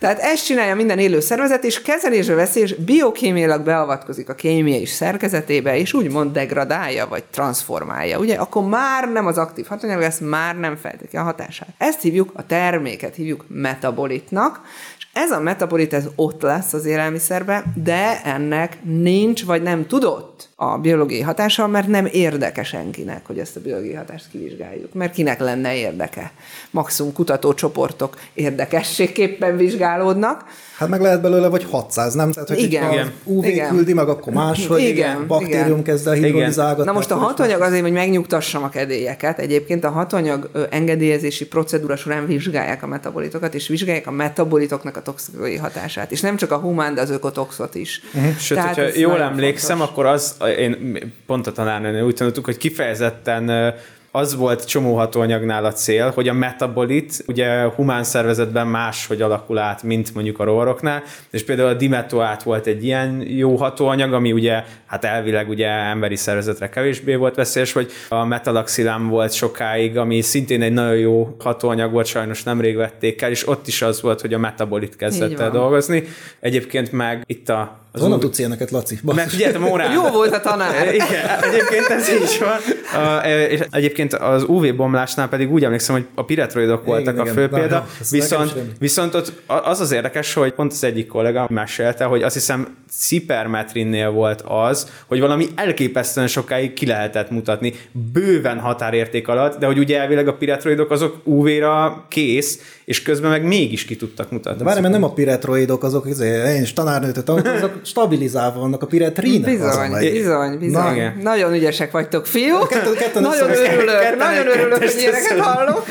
Speaker 4: Tehát ezt csinálja minden élő szervezet, és kezelésbe veszi, és biokémiailag beavatkozik a kémiai szerkezetébe, és úgymond degradálja, vagy transformálja. Ugye, akkor már nem az aktív hatóanyag lesz, már nem fejti a hatását. Ezt hívjuk, a terméket hívjuk metabolitnak, és ez a metabolit, ez ott lesz az élelmiszerben, de ennek nincs, vagy nem tudott a biológiai hatása, mert nem érdeke senkinek, hogy ezt a biológiai hatást kivizsgáljuk. Mert kinek lenne érdeke? Maximum kutatócsoportok érdekességképpen vizsgálódnak.
Speaker 2: Hát meg lehet belőle vagy 600, nem? Tehát, hogy
Speaker 4: Igen.
Speaker 1: Igen.
Speaker 2: az UV
Speaker 4: Igen.
Speaker 2: küldi meg, akkor máshogy
Speaker 4: Igen.
Speaker 2: baktérium
Speaker 4: Igen.
Speaker 2: kezd el hidrolizálgatni.
Speaker 4: Na most a hatóanyag azért, hogy megnyugtassam a kedélyeket. Egyébként a hatóanyag ö, engedélyezési procedúra során vizsgálják a metabolitokat, és vizsgálják a metabolitoknak a toxikai hatását. És nem csak a humán, de az ökotoxot is. Uh-huh.
Speaker 1: Sőt, Tehát hogyha jól emlékszem, fontos. akkor az, én pont a tanárnőnél úgy tanultuk, hogy kifejezetten az volt csomó hatóanyagnál a cél, hogy a metabolit ugye humán szervezetben máshogy alakul át, mint mondjuk a rovaroknál, és például a dimetoát volt egy ilyen jó hatóanyag, ami ugye, hát elvileg ugye emberi szervezetre kevésbé volt veszélyes, vagy a metalaxilám volt sokáig, ami szintén egy nagyon jó hatóanyag volt, sajnos nemrég vették el, és ott is az volt, hogy a metabolit kezdett el dolgozni. Egyébként meg itt a az
Speaker 2: Honnan tudsz ilyeneket, Laci?
Speaker 1: mert figyeltem órán.
Speaker 4: Jó volt a tanár.
Speaker 1: Igen, egyébként ez így van. A, és egyébként az UV bomlásnál pedig úgy emlékszem, hogy a piretroidok voltak
Speaker 2: Igen,
Speaker 1: a
Speaker 2: igen.
Speaker 1: fő
Speaker 2: Na,
Speaker 1: példa,
Speaker 2: ez nekem
Speaker 1: viszont, viszont ott az az érdekes, hogy pont az egyik kollega mesélte, hogy azt hiszem Cipermetrinnél volt az, hogy valami elképesztően sokáig ki lehetett mutatni, bőven határérték alatt, de hogy ugye elvileg a piretroidok azok UV-ra kész, és közben meg mégis ki tudtak mutatni.
Speaker 2: De várj, mert nem a piretroidok, azok, izé, én is tanárnőt azok stabilizálva vannak, a a
Speaker 4: Bizony, bizony, bizony.
Speaker 2: Na,
Speaker 1: igen.
Speaker 4: Nagyon ügyesek vagytok, fiúk.
Speaker 2: Ketten- ketten
Speaker 4: nagyon
Speaker 2: össze-
Speaker 4: örülök,
Speaker 1: ketten-
Speaker 4: nagyon
Speaker 1: ketten-
Speaker 4: örülök, hogy
Speaker 1: ketten-
Speaker 4: ilyeneket hallok.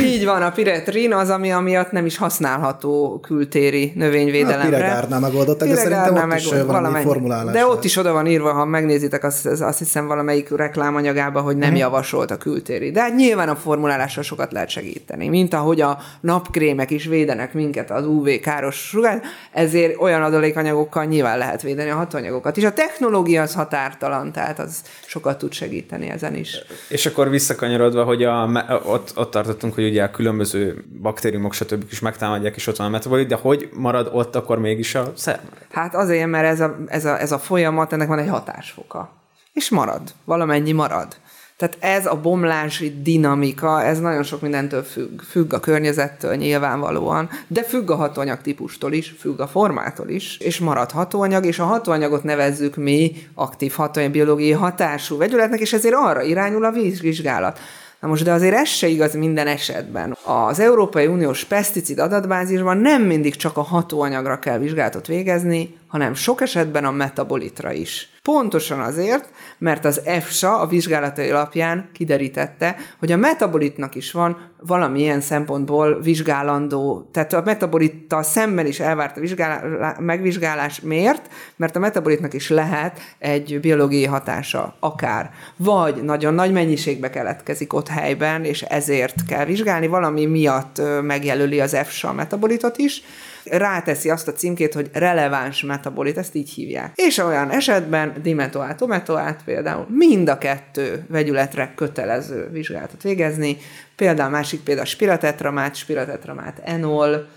Speaker 4: Így van, a piretrin az, ami amiatt nem is használható kültéri növényvédelemre.
Speaker 2: A piregárnál megoldották, de szerintem ott
Speaker 4: meg
Speaker 2: is valami
Speaker 4: valamennyi.
Speaker 2: formulálás.
Speaker 4: De ott is oda van írva, ha megnézitek, azt, azt hiszem valamelyik reklámanyagában, hogy nem
Speaker 2: Mhm.
Speaker 4: javasolt a kültéri. De hát nyilván a formulálással sokat lehet segíteni. Mint ahogy a napkrémek is védenek minket az UV káros sugár, ezért olyan adalékanyagokkal nyilván lehet védeni a hatóanyagokat. És a technológia az határtalan, tehát az sokat tud segíteni ezen is.
Speaker 1: És akkor visszakanyarodva, hogy a, ott, ott tartottunk, hogy ugye a különböző baktériumok, stb. is megtámadják, és ott van a metabolit, de hogy marad ott akkor mégis a szer?
Speaker 4: Hát azért, mert ez a, ez, a, ez a folyamat, ennek van egy hatásfoka. És marad. Valamennyi marad. Tehát ez a bomlási dinamika, ez nagyon sok mindentől függ. Függ a környezettől nyilvánvalóan, de függ a hatóanyag típustól is, függ a formától is, és marad hatóanyag, és a hatóanyagot nevezzük mi aktív hatóanyag biológiai hatású vegyületnek, és ezért arra irányul a vízvizsgálat. Na most, de azért ez se igaz minden esetben. Az Európai Uniós pesticid adatbázisban nem mindig csak a hatóanyagra kell vizsgálatot végezni, hanem sok esetben a metabolitra is. Pontosan azért, mert az EFSA a vizsgálatai alapján kiderítette, hogy a metabolitnak is van valamilyen szempontból vizsgálandó, tehát a metabolittal szemben is elvárt a vizsgálá- megvizsgálás. Miért? Mert a metabolitnak is lehet egy biológiai hatása, akár. Vagy nagyon nagy mennyiségbe keletkezik ott helyben, és ezért kell vizsgálni, valami miatt megjelöli az EFSA a metabolitot is, ráteszi azt a címkét, hogy releváns metabolit, ezt így hívják. És olyan esetben dimetoát, tometoát például mind a kettő vegyületre kötelező vizsgálatot végezni, Például másik példa spiratetramát, spiratetramát enol.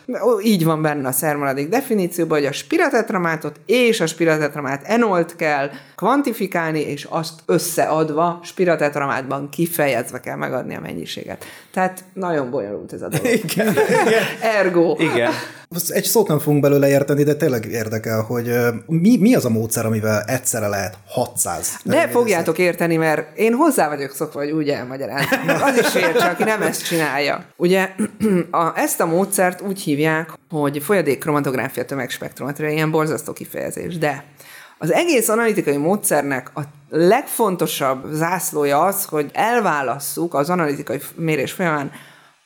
Speaker 4: Így van benne a szermaradék definícióban, hogy a spiratetramátot és a spiratetramát enolt kell kvantifikálni, és azt összeadva spiratetramátban kifejezve kell megadni a mennyiséget. Tehát nagyon bonyolult ez a dolog.
Speaker 1: Igen, igen.
Speaker 4: Ergo.
Speaker 1: igen.
Speaker 2: Egy szót nem fogunk belőle érteni, de tényleg érdekel, hogy mi, mi az a módszer, amivel egyszerre lehet 600
Speaker 4: De fogjátok érteni, mert én hozzá vagyok szokva, hogy úgy elmagyarázni. Meg Az is értse, aki nem ezt csinálja. Ugye a, ezt a módszert úgy hívják, hogy folyadék kromatográfia tömegspektrometria, ilyen borzasztó kifejezés, de az egész analitikai módszernek a legfontosabb zászlója az, hogy elválasszuk az analitikai mérés folyamán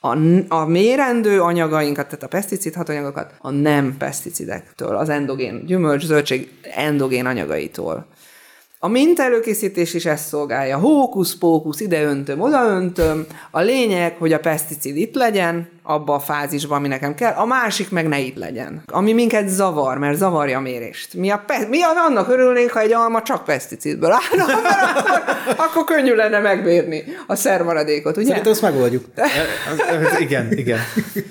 Speaker 4: a, a mérendő anyagainkat, tehát a peszticid hatóanyagokat a nem peszticidektől, az endogén, gyümölcs, zöldség endogén anyagaitól. A minta előkészítés is ezt szolgálja. Hókusz-pókusz, ide öntöm, oda öntöm. A lényeg, hogy a peszticid itt legyen, abba a fázisban, ami nekem kell, a másik meg ne itt legyen. Ami minket zavar, mert zavarja a mérést. Mi, a pe- mi a- annak örülnénk, ha egy alma csak peszticidből állna, mert akkor, akkor könnyű lenne megmérni a szermaradékot, ugye?
Speaker 2: Szerintem ezt megoldjuk.
Speaker 1: igen, igen.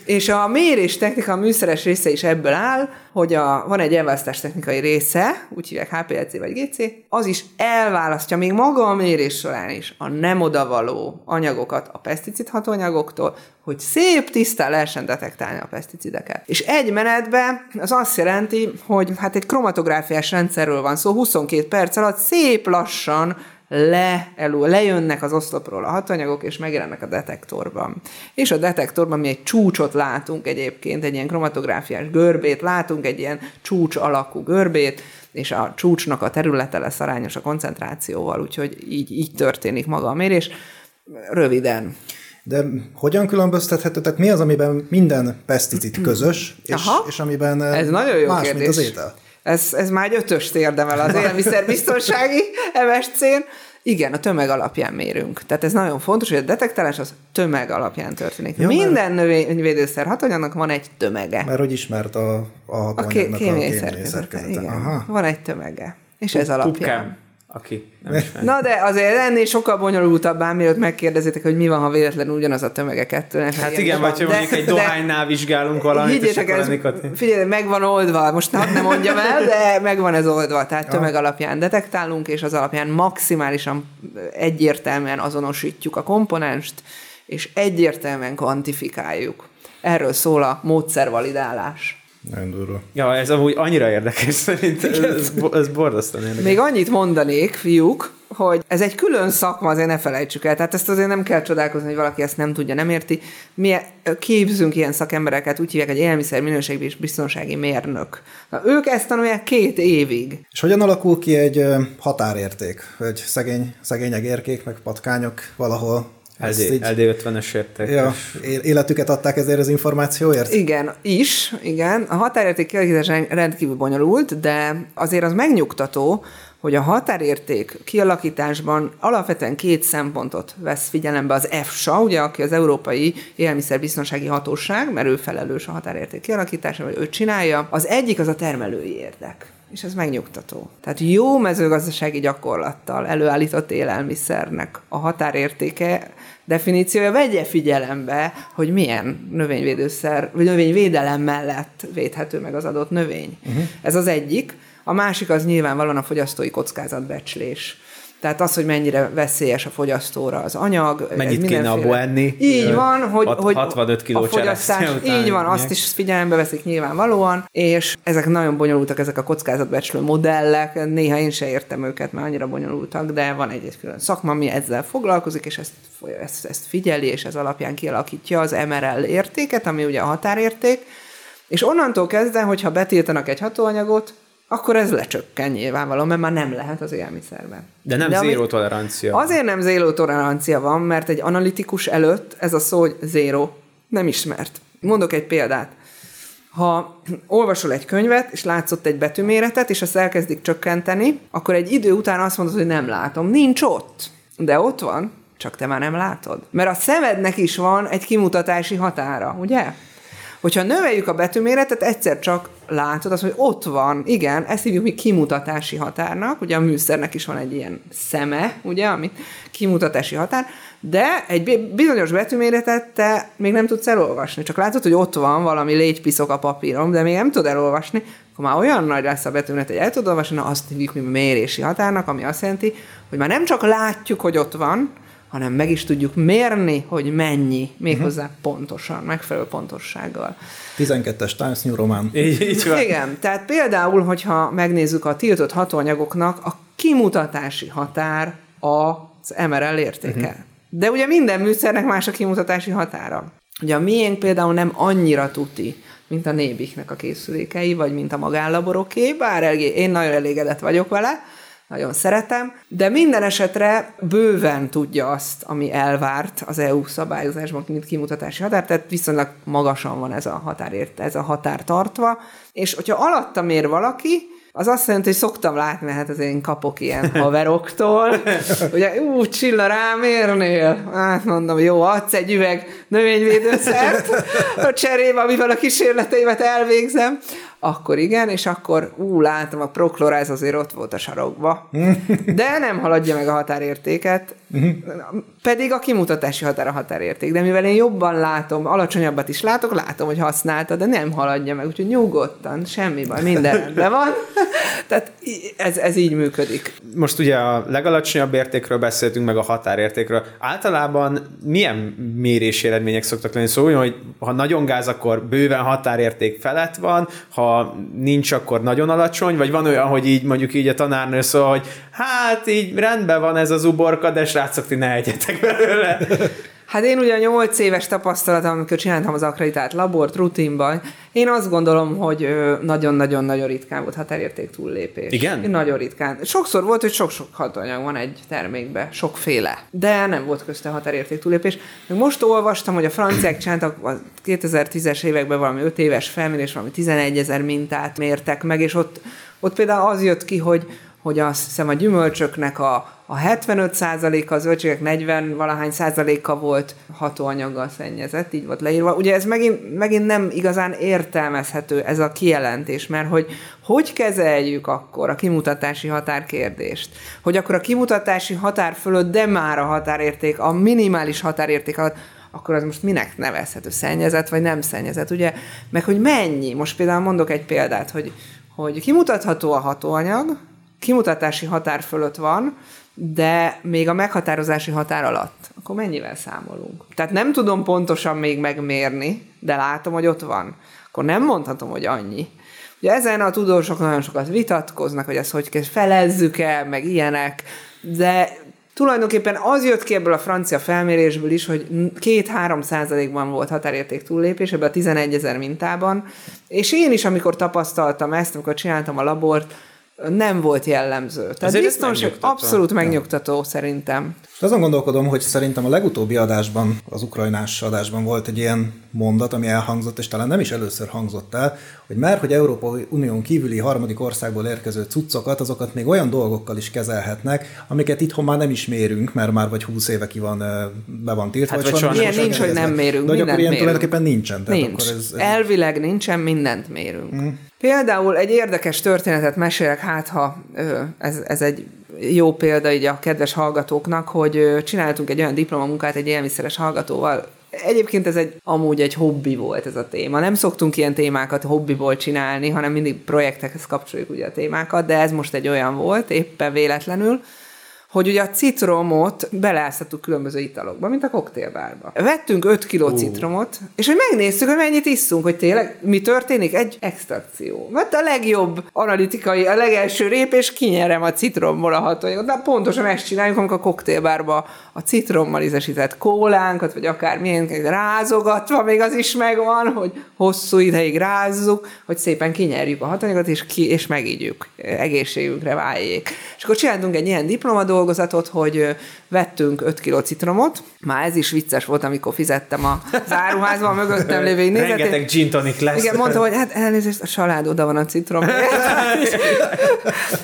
Speaker 4: És a mérés technika, a műszeres része is ebből áll, hogy a, van egy elválasztás technikai része, úgy hívják HPLC vagy GC, az is elválasztja még maga a mérés során is a nem odavaló anyagokat a peszticid hatóanyagoktól, hogy szép tisztán lehessen detektálni a peszticideket. És egy menetben az azt jelenti, hogy hát egy kromatográfiás rendszerről van szó, 22 perc alatt szép lassan le, elő, lejönnek az oszlopról a hatóanyagok, és megjelennek a detektorban. És a detektorban mi egy csúcsot látunk egyébként, egy ilyen kromatográfiás görbét, látunk egy ilyen csúcs alakú görbét, és a csúcsnak a területe lesz arányos a koncentrációval, úgyhogy így, így történik maga a mérés. Röviden.
Speaker 2: De hogyan különböztethető? Tehát mi az, amiben minden peszticid közös, és,
Speaker 4: Aha.
Speaker 2: és amiben
Speaker 4: Ez nagyon jó
Speaker 2: más,
Speaker 4: kérdés.
Speaker 2: mint az étel?
Speaker 4: Ez, ez már egy ötöst érdemel az élelmiszerbiztonsági MSC-n. Igen, a tömeg alapján mérünk. Tehát ez nagyon fontos, hogy a detektálás az tömeg alapján történik.
Speaker 2: Mert-
Speaker 4: Minden növényvédőszer hatóanyagnak van egy tömege.
Speaker 2: Mert hogy ismert a, a
Speaker 4: A ké- kémiai
Speaker 2: kémiai
Speaker 4: szerkezete.
Speaker 2: szerkezete.
Speaker 4: Igen.
Speaker 2: Aha.
Speaker 4: Van egy tömege. És ez alapján.
Speaker 1: Pupkám, aki nem ismer.
Speaker 4: Na de azért ennél sokkal bonyolultabb ám, mielőtt megkérdezitek, hogy mi van, ha véletlenül ugyanaz a tömege kettőnek.
Speaker 1: Hát igen, vagy ha mondjuk egy dohánynál vizsgálunk valamit, és
Speaker 4: Higgyétek,
Speaker 1: akkor
Speaker 4: ez, figyelj, meg van oldva, most hadd ne mondjam el, de meg van ez oldva, tehát tömeg alapján detektálunk, és az alapján maximálisan egyértelműen azonosítjuk a komponenst, és egyértelműen kvantifikáljuk. Erről szól a módszervalidálás.
Speaker 2: Nagyon durva.
Speaker 1: Ja, ez amúgy annyira érdekes szerintem, ez, ez, ez borzasztóan érdekes.
Speaker 4: Még annyit mondanék, fiúk, hogy ez egy külön szakma, azért ne felejtsük el. Tehát ezt azért nem kell csodálkozni, hogy valaki ezt nem tudja, nem érti. Mi képzünk ilyen szakembereket, úgy hívják, hogy élelmiszer minőségi és biztonsági mérnök. Na, ők ezt tanulják két évig.
Speaker 2: És hogyan alakul ki egy határérték, hogy szegény, szegény egérkék, meg patkányok valahol
Speaker 1: LD,
Speaker 2: így-
Speaker 1: LD50-es érték.
Speaker 2: Ja, életüket adták ezért az információért?
Speaker 4: Igen, is, igen. A határérték kialakítás rendkívül bonyolult, de azért az megnyugtató, hogy a határérték kialakításban alapvetően két szempontot vesz figyelembe az EFSA, ugye, aki az Európai Élelmiszerbiztonsági Hatóság, mert ő felelős a határérték kialakítása, vagy ő csinálja. Az egyik az a termelői érdek. És ez megnyugtató. Tehát jó mezőgazdasági gyakorlattal előállított élelmiszernek a határértéke definíciója vegye figyelembe, hogy milyen növényvédőszer, vagy növényvédelem mellett védhető meg az adott növény. Uh-huh. Ez az egyik. A másik az nyilvánvalóan a fogyasztói kockázatbecslés. Tehát az, hogy mennyire veszélyes a fogyasztóra az anyag.
Speaker 1: Mennyit kéne abból enni?
Speaker 4: Így van, hogy,
Speaker 1: hat-
Speaker 4: hogy
Speaker 1: 65 kiló
Speaker 4: a fogyasztás, így van, azt is figyelembe veszik nyilvánvalóan, és ezek nagyon bonyolultak, ezek a kockázatbecslő modellek, néha én se értem őket, mert annyira bonyolultak, de van egy, egy külön szakma, ami ezzel foglalkozik, és ezt, ezt, ezt figyeli, és ez alapján kialakítja az MRL értéket, ami ugye a határérték, és onnantól kezdve, hogyha betiltanak egy hatóanyagot, akkor ez lecsökken nyilvánvalóan, mert már nem lehet az élelmiszerben.
Speaker 1: De nem zéró tolerancia.
Speaker 4: Azért nem zéró tolerancia van, mert egy analitikus előtt ez a szó, hogy zéró, nem ismert. Mondok egy példát. Ha olvasol egy könyvet, és látszott egy betűméretet, és azt elkezdik csökkenteni, akkor egy idő után azt mondod, hogy nem látom. Nincs ott. De ott van, csak te már nem látod. Mert a szemednek is van egy kimutatási határa, ugye? Hogyha növeljük a betűméretet, egyszer csak látod azt, hogy ott van, igen, ezt hívjuk mi kimutatási határnak, ugye a műszernek is van egy ilyen szeme, ugye, ami kimutatási határ, de egy bi- bizonyos betűméretet te még nem tudsz elolvasni, csak látod, hogy ott van valami légypiszok a papíron, de még nem tudod elolvasni, akkor már olyan nagy lesz a betűméret, hogy el tudod olvasni, na azt hívjuk mi mérési határnak, ami azt jelenti, hogy már nem csak látjuk, hogy ott van, hanem meg is tudjuk mérni, hogy mennyi, méghozzá uh-huh. pontosan, megfelelő pontossággal.
Speaker 2: 12-es Times New Roman.
Speaker 1: Így, így van.
Speaker 4: Igen, tehát például, hogyha megnézzük a tiltott hatóanyagoknak, a kimutatási határ az MRL értéke. Uh-huh. De ugye minden műszernek más a kimutatási határa. Ugye a miénk például nem annyira tuti, mint a nébiknek a készülékei, vagy mint a magállaboroké, bár elég, én nagyon elégedett vagyok vele, nagyon szeretem, de minden esetre bőven tudja azt, ami elvárt az EU szabályozásban, mint kimutatási határ, tehát viszonylag magasan van ez a határért, ez a határ tartva, és hogyha alatta mér valaki, az azt jelenti, hogy szoktam látni, hát az én kapok ilyen haveroktól, ugye, ú, Csilla, rám érnél? Hát mondom, jó, adsz egy üveg növényvédőszert a cserébe, amivel a kísérleteimet elvégzem, akkor igen, és akkor ú, látom, a prokloráz azért ott volt a sarokba. De nem haladja meg a határértéket, pedig a kimutatási határ a határérték. De mivel én jobban látom, alacsonyabbat is látok, látom, hogy használta, de nem haladja meg, úgyhogy nyugodtan, semmi baj, minden rendben van. Tehát ez, ez így működik.
Speaker 1: Most ugye a legalacsonyabb értékről beszéltünk, meg a határértékről. Általában milyen mérési eredmények szoktak lenni? Szóval, hogy ha nagyon gáz, akkor bőven határérték felett van, ha nincs, akkor nagyon alacsony, vagy van olyan, hogy így mondjuk így a tanárnő szól, hogy hát így rendben van ez az uborka, de srácok, ti ne egyetek belőle.
Speaker 4: Hát én ugye a nyolc éves tapasztalatom, amikor csináltam az akreditált labort rutinban, én azt gondolom, hogy nagyon-nagyon-nagyon ritkán volt határérték túllépés.
Speaker 1: Igen?
Speaker 4: Nagyon ritkán. Sokszor volt, hogy sok-sok hatóanyag van egy termékbe, sokféle, de nem volt közte határérték túllépés. Most olvastam, hogy a franciák csináltak a 2010-es években valami 5 éves felmérés, valami 11 ezer mintát mértek meg, és ott, ott például az jött ki, hogy hogy azt hiszem a gyümölcsöknek a, a 75%-a, a zöldségek 40 valahány százaléka volt hatóanyaggal szennyezett, így volt leírva. Ugye ez megint, megint nem igazán értelmezhető ez a kijelentés, mert hogy hogy kezeljük akkor a kimutatási határkérdést? Hogy akkor a kimutatási határ fölött, de már a határérték, a minimális határérték alatt, akkor az most minek nevezhető? Szennyezett vagy nem szennyezett, ugye? Meg hogy mennyi? Most például mondok egy példát, hogy, hogy kimutatható a hatóanyag, kimutatási határ fölött van, de még a meghatározási határ alatt, akkor mennyivel számolunk? Tehát nem tudom pontosan még megmérni, de látom, hogy ott van. Akkor nem mondhatom, hogy annyi. Ugye ezen a tudósok nagyon sokat vitatkoznak, hogy ezt hogy kell, felezzük el, meg ilyenek, de tulajdonképpen az jött ki ebből a francia felmérésből is, hogy 2-3 százalékban volt határérték túllépés ebben a 11 ezer mintában, és én is, amikor tapasztaltam ezt, amikor csináltam a labort, nem volt jellemző. Tehát
Speaker 1: Azért ez
Speaker 4: biztonság abszolút megnyugtató szerintem.
Speaker 2: És azon gondolkodom, hogy szerintem a legutóbbi adásban, az ukrajnás adásban volt egy ilyen mondat, ami elhangzott, és talán nem is először hangzott el, hogy már, hogy Európai Unión kívüli harmadik országból érkező cuccokat, azokat még olyan dolgokkal is kezelhetnek, amiket itthon már nem is mérünk, mert már vagy 20 éve ki van, be van tiltva.
Speaker 1: Hát
Speaker 2: vagy
Speaker 1: vagy
Speaker 4: Ilyen nincs, hogy nem mérünk,
Speaker 2: De hogy akkor ilyen
Speaker 4: mérünk.
Speaker 2: tulajdonképpen nincsen. Tehát
Speaker 4: Nincs.
Speaker 2: Akkor ez, ez
Speaker 4: Elvileg nincsen, mindent mérünk. Mm. Például egy érdekes történetet mesélek, hát ha ez, ez egy jó példa így a kedves hallgatóknak, hogy csináltunk egy olyan diplomamunkát egy élmiszeres hallgatóval, Egyébként ez egy, amúgy egy hobbi volt ez a téma. Nem szoktunk ilyen témákat hobbiból csinálni, hanem mindig projektekhez kapcsoljuk ugye a témákat, de ez most egy olyan volt, éppen véletlenül, hogy ugye a citromot beleáztattuk különböző italokba, mint a koktélbárba. Vettünk 5 kiló citromot, és hogy megnéztük, hogy mennyit isszunk, hogy tényleg mi történik? Egy extrakció. Mert a legjobb analitikai, a legelső rép, és kinyerem a citromból a hatóanyagot. De pontosan ezt csináljuk, amikor a koktélbárba a citrommal ízesített kólánkat, vagy akármilyen rázogatva, még az is megvan, hogy hosszú ideig rázzuk, hogy szépen kinyerjük a hatóanyagot, és, ki, és megígyük, egészségünkre váljék. És akkor csináltunk egy ilyen diplomadolgozatot, hogy vettünk 5 kg citromot, már ez is vicces volt, amikor fizettem a záruházban, mögöttem lévő nézetét.
Speaker 1: Rengeteg gin tonic lesz.
Speaker 4: Igen, mondta, hogy hát elnézést, a család oda van a citrom.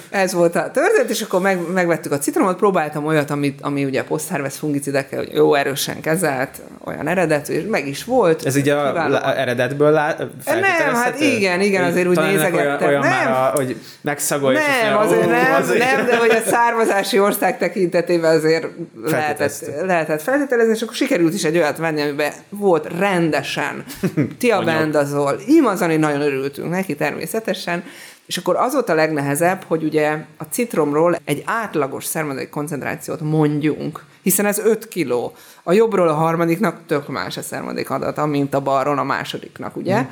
Speaker 4: Ez volt a történet, és akkor meg, megvettük a citromot, próbáltam olyat, amit, ami ugye posztharvest fungicidekkel jó erősen kezelt, olyan eredetű, és meg is volt.
Speaker 1: Ez így a lá- eredetből lá-
Speaker 4: Nem, hát igen, igen, azért úgy nézegettem.
Speaker 1: Olyan, olyan
Speaker 4: Nem.
Speaker 1: már, a, hogy megszagolj,
Speaker 4: Nem, azért
Speaker 1: "Ó,
Speaker 4: nem,
Speaker 1: azért."
Speaker 4: nem, de hogy a származási ország tekintetében azért lehetett, lehetett feltételezni, és akkor sikerült is egy olyat venni, amiben volt rendesen tiabendazol, imazani nagyon örültünk neki természetesen, és akkor az volt a legnehezebb, hogy ugye a citromról egy átlagos szermadék koncentrációt mondjunk, hiszen ez 5 kiló. A jobbról a harmadiknak tök más a szermadék adata, mint a balról a másodiknak, ugye? Mm.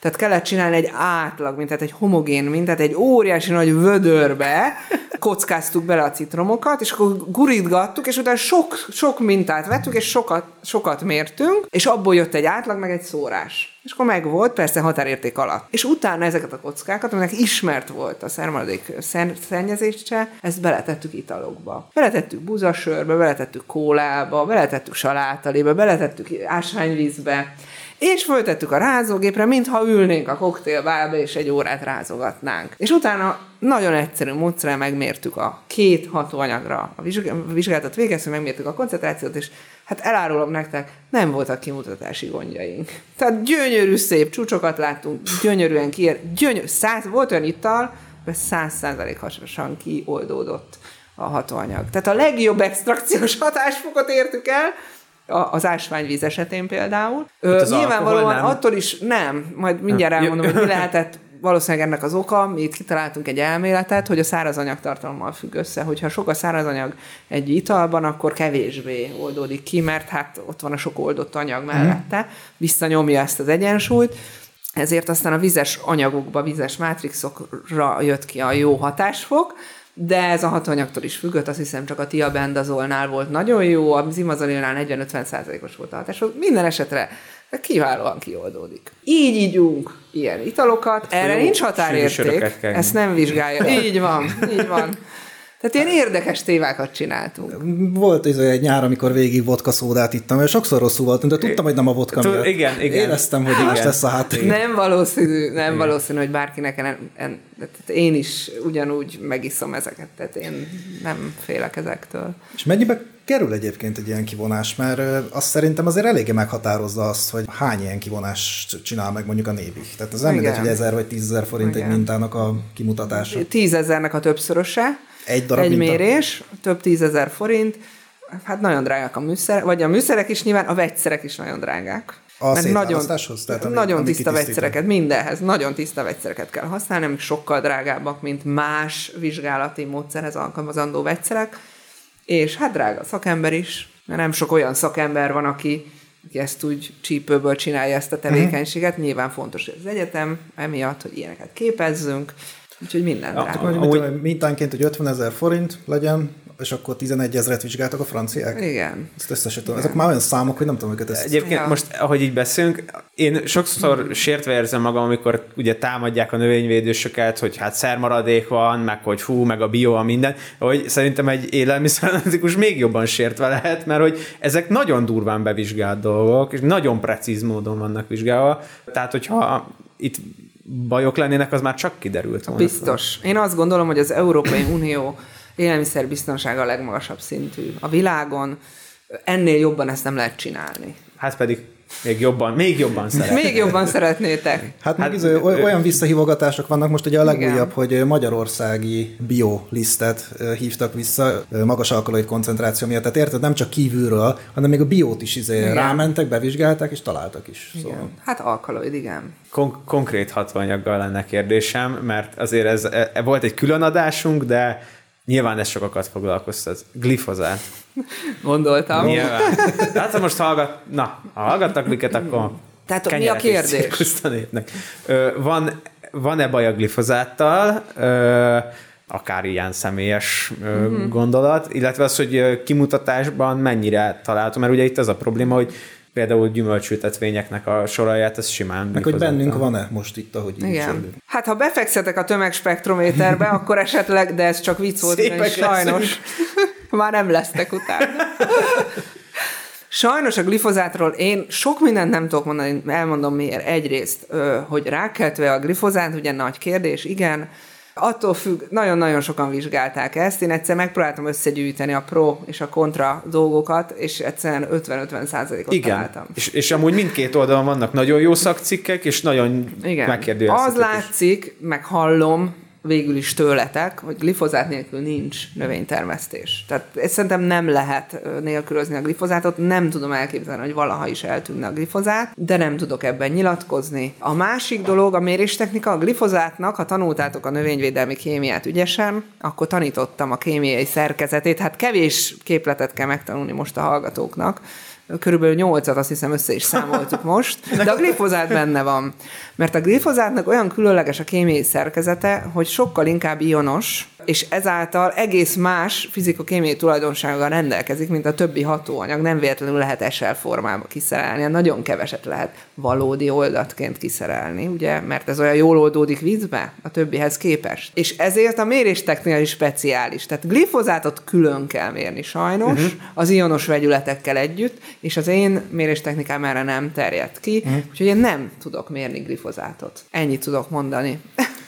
Speaker 4: Tehát kellett csinálni egy átlag mintát, egy homogén mintát, egy óriási nagy vödörbe kockáztuk bele a citromokat, és akkor gurítgattuk, és utána sok, sok mintát vettük, és sokat, sokat mértünk, és abból jött egy átlag, meg egy szórás. És akkor meg volt, persze határérték alatt. És utána ezeket a kockákat, aminek ismert volt a szermaradék szen- szennyezése, ezt beletettük italokba. Beletettük buzasörbe, beletettük kólába, beletettük salátalébe, beletettük ásványvízbe, és föltettük a rázógépre, mintha ülnénk a koktélbárba, és egy órát rázogatnánk. És utána nagyon egyszerű módszerrel megmértük a két hatóanyagra a vizsg- a vizsgálatot végeztünk, megmértük a koncentrációt, és hát elárulom nektek, nem voltak kimutatási gondjaink. Tehát gyönyörű szép csúcsokat láttunk, gyönyörűen kiért, gyönyörű, száz, volt olyan ital, hogy száz százalékosan kioldódott a hatóanyag. Tehát a legjobb extrakciós hatásfokot értük el, az ásványvíz esetén például. Ö,
Speaker 1: az
Speaker 4: nyilvánvalóan
Speaker 1: nem?
Speaker 4: attól is nem, majd mindjárt elmondom, hogy mi lehetett. Valószínűleg ennek az oka, mi itt kitaláltunk egy elméletet, hogy a szárazanyag tartalommal függ össze, hogyha sok a szárazanyag egy italban, akkor kevésbé oldódik ki, mert hát ott van a sok oldott anyag mellette, visszanyomja ezt az egyensúlyt, ezért aztán a vizes anyagokba, vizes mátrixokra jött ki a jó hatásfok, de ez a hatóanyagtól is függött, azt hiszem csak a tiabendazolnál volt nagyon jó, a zimazolilnál 40-50%-os volt a hatásfok. Minden esetre kiválóan kioldódik. Így ígyunk ilyen italokat, erre
Speaker 1: jó
Speaker 4: nincs határérték, ezt nem vizsgálja. Így van, így van. Tehát ilyen érdekes tévákat csináltunk.
Speaker 2: Volt ez egy nyár, amikor végig vodka szódát ittam, és sokszor rosszul voltam, de tudtam, hogy nem a vodka
Speaker 1: Tud-
Speaker 2: miatt.
Speaker 1: igen, igen.
Speaker 2: Éreztem, hogy
Speaker 1: Igen.
Speaker 2: más lesz a háttér.
Speaker 4: Nem valószínű, nem valószínű, hogy bárkinek en, en, tehát én is ugyanúgy megiszom ezeket, tehát én nem félek ezektől.
Speaker 2: És mennyibe kerül egyébként egy ilyen kivonás? Mert azt szerintem azért eléggé meghatározza azt, hogy hány ilyen kivonást csinál meg mondjuk a névig. Tehát az nem
Speaker 4: Igen.
Speaker 2: mindegy, hogy ezer vagy tízezer forint
Speaker 4: Igen.
Speaker 2: egy mintának a kimutatása.
Speaker 4: Tízezernek a többszöröse,
Speaker 2: Egy darab
Speaker 4: egy mérés, több tízezer forint, hát nagyon drágák a műszerek, vagy a műszerek is nyilván, a vegyszerek is nagyon drágák.
Speaker 2: A
Speaker 4: Mert nagyon?
Speaker 2: Tehát ami-
Speaker 4: nagyon
Speaker 2: ami
Speaker 4: tiszta vegyszereket, mindenhez, nagyon tiszta vegyszereket kell használni, amik sokkal drágábbak, mint más vizsgálati módszerhez alkalmazandó vegyszerek, és hát drága a szakember is, mert nem sok olyan szakember van, aki, aki ezt úgy csípőből csinálja ezt a tevékenységet. Nyilván fontos az egyetem, emiatt, hogy ilyeneket képezzünk, úgyhogy minden drága.
Speaker 1: Amúgy-
Speaker 2: tudom, mintánként, hogy 50 ezer forint legyen, és akkor 11 ezeret vizsgáltak a franciák?
Speaker 4: Igen.
Speaker 2: Ezt összesen tudom. Ezek már olyan számok, hogy nem tudom őket ezt.
Speaker 1: Egyébként
Speaker 4: Ja.
Speaker 1: most, ahogy így beszélünk, én sokszor sértve érzem magam, amikor ugye támadják a növényvédősöket, hogy hát szermaradék van, meg hogy hú, meg a bio, a minden, hogy szerintem egy élelmiszeranalitikus még jobban sértve lehet, mert hogy ezek nagyon durván bevizsgált dolgok, és nagyon precíz módon vannak vizsgálva. Tehát, hogyha itt bajok lennének, az már csak kiderült volna.
Speaker 4: Biztos. Én azt gondolom, hogy az Európai Unió élelmiszerbiztonsága a legmagasabb szintű a világon. Ennél jobban ezt nem lehet csinálni.
Speaker 1: Hát pedig még jobban, még jobban szeretném.
Speaker 4: Még jobban szeretnétek.
Speaker 2: Hát,
Speaker 1: Hát,
Speaker 2: hát meg
Speaker 1: ö-
Speaker 2: olyan visszahívogatások vannak, most ugye a legújabb,
Speaker 4: Igen.
Speaker 2: hogy magyarországi bio lisztet ö, hívtak vissza magas alkaloid koncentráció miatt. Tehát érted, nem csak kívülről, hanem még a biót is izé
Speaker 4: Igen.
Speaker 2: rámentek, bevizsgálták és találtak is. Szóval.
Speaker 4: Igen. Hát alkaloid, igen.
Speaker 1: Kon- konkrét hatóanyaggal lenne kérdésem, mert azért ez, e, volt egy külön adásunk, de nyilván ez sokakat foglalkoztat. Glifozát.
Speaker 4: Gondoltam.
Speaker 1: Nyilván. Hát ha most hallgat, na, ha hallgattak minket, akkor
Speaker 4: Tehát mi a kérdés?
Speaker 1: Ö, van, van-e baj a glifozáttal? Ö, akár ilyen személyes ö,
Speaker 4: Mhm.
Speaker 1: gondolat, illetve az, hogy kimutatásban mennyire található, mert ugye itt az a probléma, hogy például gyümölcsültetvényeknek a soraját, ez simán
Speaker 2: Meg hogy bennünk van-e most itt, ahogy így
Speaker 4: Igen.
Speaker 2: csörgünk.
Speaker 4: Hát ha befekszetek a tömegspektrométerbe, akkor esetleg, de ez csak vicc volt, ugyanis sajnos már nem lesztek utána. Sajnos a glifozátról én sok mindent nem tudok mondani, elmondom miért. Egyrészt, hogy rákeltve a glifozát, ugye nagy kérdés, igen, Attól függ, nagyon-nagyon sokan vizsgálták ezt. Én egyszer megpróbáltam összegyűjteni a pro és a kontra dolgokat, és egyszerűen 50-50 százalékot
Speaker 1: Igen,
Speaker 4: találtam.
Speaker 1: és, és amúgy mindkét oldalon vannak nagyon jó szakcikkek, és nagyon
Speaker 4: Igen. Az látszik, meg hallom végül is tőletek, hogy glifozát nélkül nincs növénytermesztés. Tehát ezt szerintem nem lehet nélkülözni a glifozátot, nem tudom elképzelni, hogy valaha is eltűnne a glifozát, de nem tudok ebben nyilatkozni. A másik dolog a méréstechnika, a glifozátnak, ha tanultátok a növényvédelmi kémiát ügyesen, akkor tanítottam a kémiai szerkezetét, hát kevés képletet kell megtanulni most a hallgatóknak, körülbelül nyolcat azt hiszem össze is számoltuk most, de a glifozát benne van. Mert a glifozátnak olyan különleges a kémiai szerkezete, hogy sokkal inkább ionos, és ezáltal egész más fizikokémiai tulajdonsággal rendelkezik, mint a többi hatóanyag. Nem véletlenül lehet SL formába kiszerelni, nagyon keveset lehet valódi oldatként kiszerelni, ugye, mert ez olyan jól oldódik vízbe a többihez képest. És ezért a méréstechnika is speciális. Tehát glifozátot külön kell mérni sajnos, uh-huh. az ionos vegyületekkel együtt, és az én méréstechnikám erre nem terjed ki, uh-huh. úgyhogy én nem tudok mérni glifozátot. Ennyit tudok mondani.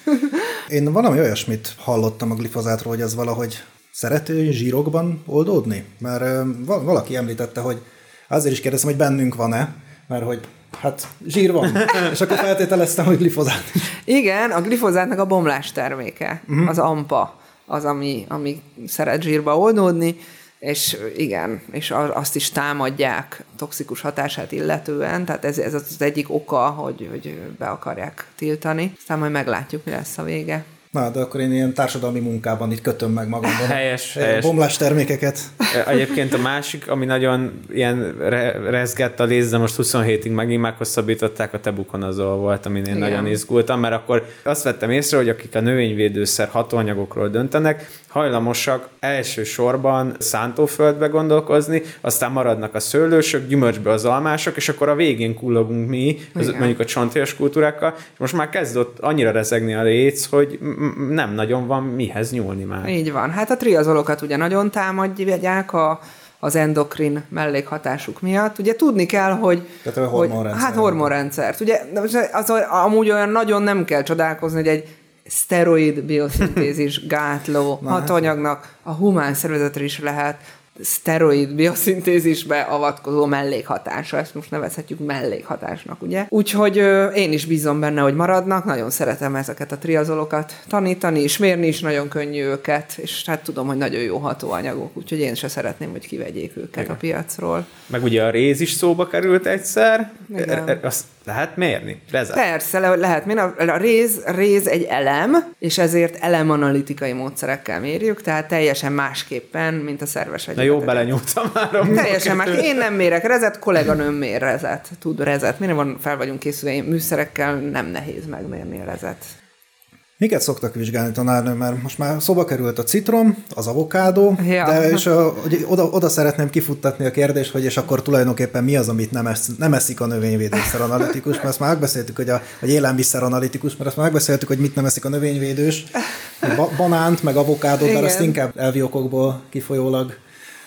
Speaker 2: Én valami olyasmit hallottam a glifozátról, hogy ez valahogy szerető zsírokban oldódni? Mert valaki említette, hogy azért is kérdezem, hogy bennünk van-e, mert hogy hát zsír van. És akkor feltételeztem, hogy glifozát.
Speaker 4: Igen, a glifozátnak a bomlás terméke, uh-huh. az AMPA, az, ami, ami szeret zsírba oldódni, és igen, és azt is támadják toxikus hatását illetően, tehát ez, ez az egyik oka, hogy, hogy be akarják tiltani. Aztán majd meglátjuk, mi lesz a vége.
Speaker 2: Na, de akkor én ilyen társadalmi munkában itt kötöm meg magamban.
Speaker 1: Helyes, helyes.
Speaker 2: Bomlás termékeket.
Speaker 1: Egyébként a másik, ami nagyon ilyen re- rezgett a léz, de most 27-ig megint meghosszabbították, a tebukonazol volt, amin én
Speaker 4: Igen.
Speaker 1: nagyon izgultam, mert akkor azt vettem észre, hogy akik a növényvédőszer hatóanyagokról döntenek, hajlamosak elsősorban szántóföldbe gondolkozni, aztán maradnak a szőlősök, gyümölcsbe az almások, és akkor a végén kullogunk mi, az,
Speaker 4: Igen.
Speaker 1: mondjuk a csontélyos kultúrákkal, és most már kezd ott annyira rezegni a léc, hogy nem nagyon van mihez nyúlni már.
Speaker 4: Így van. Hát a triazolokat ugye nagyon támadják a, az endokrin mellékhatásuk miatt. Ugye tudni kell, hogy...
Speaker 2: Tehát a
Speaker 4: hogy
Speaker 2: hormonrendszer.
Speaker 4: Hát hormonrendszert. Ugye az, amúgy olyan nagyon nem kell csodálkozni, hogy egy szteroid bioszintézis gátló hatóanyagnak a humán szervezetre is lehet szteroid bioszintézisbe avatkozó mellékhatása. Ezt most nevezhetjük mellékhatásnak, ugye? Úgyhogy ö, én is bízom benne, hogy maradnak. Nagyon szeretem ezeket a triazolokat tanítani, és mérni is nagyon könnyű őket, és hát tudom, hogy nagyon jó hatóanyagok, úgyhogy én se szeretném, hogy kivegyék őket a piacról.
Speaker 1: Meg ugye a réz is szóba került egyszer,
Speaker 4: Igen.
Speaker 1: E- e- azt lehet mérni. Rezet.
Speaker 4: Persze, le, lehet mérni. A a réz, réz egy elem, és ezért elemanalitikai módszerekkel mérjük, tehát teljesen másképpen, mint a szerves
Speaker 1: Na jó, belenyúltam már.
Speaker 4: Teljesen más. Én nem mérek rezet, kolléganőm mér rezet. Tud rezet. Mire van, fel vagyunk készülve, műszerekkel nem nehéz megmérni a rezet.
Speaker 2: Miket szoktak vizsgálni tanárnő? Mert most már szóba került a citrom, az avokádó,
Speaker 4: Ja.
Speaker 2: de és a, hogy oda, oda szeretném kifuttatni a kérdést, hogy és akkor tulajdonképpen mi az, amit nem, esz, nem eszik a növényvédőszer analitikus, mert azt már megbeszéltük, hogy a, vagy élelmiszer analitikus, mert azt már megbeszéltük, hogy mit nem eszik a növényvédős, ba, banánt, meg avokádót, mert
Speaker 4: Igen.
Speaker 2: azt inkább elvi okokból kifolyólag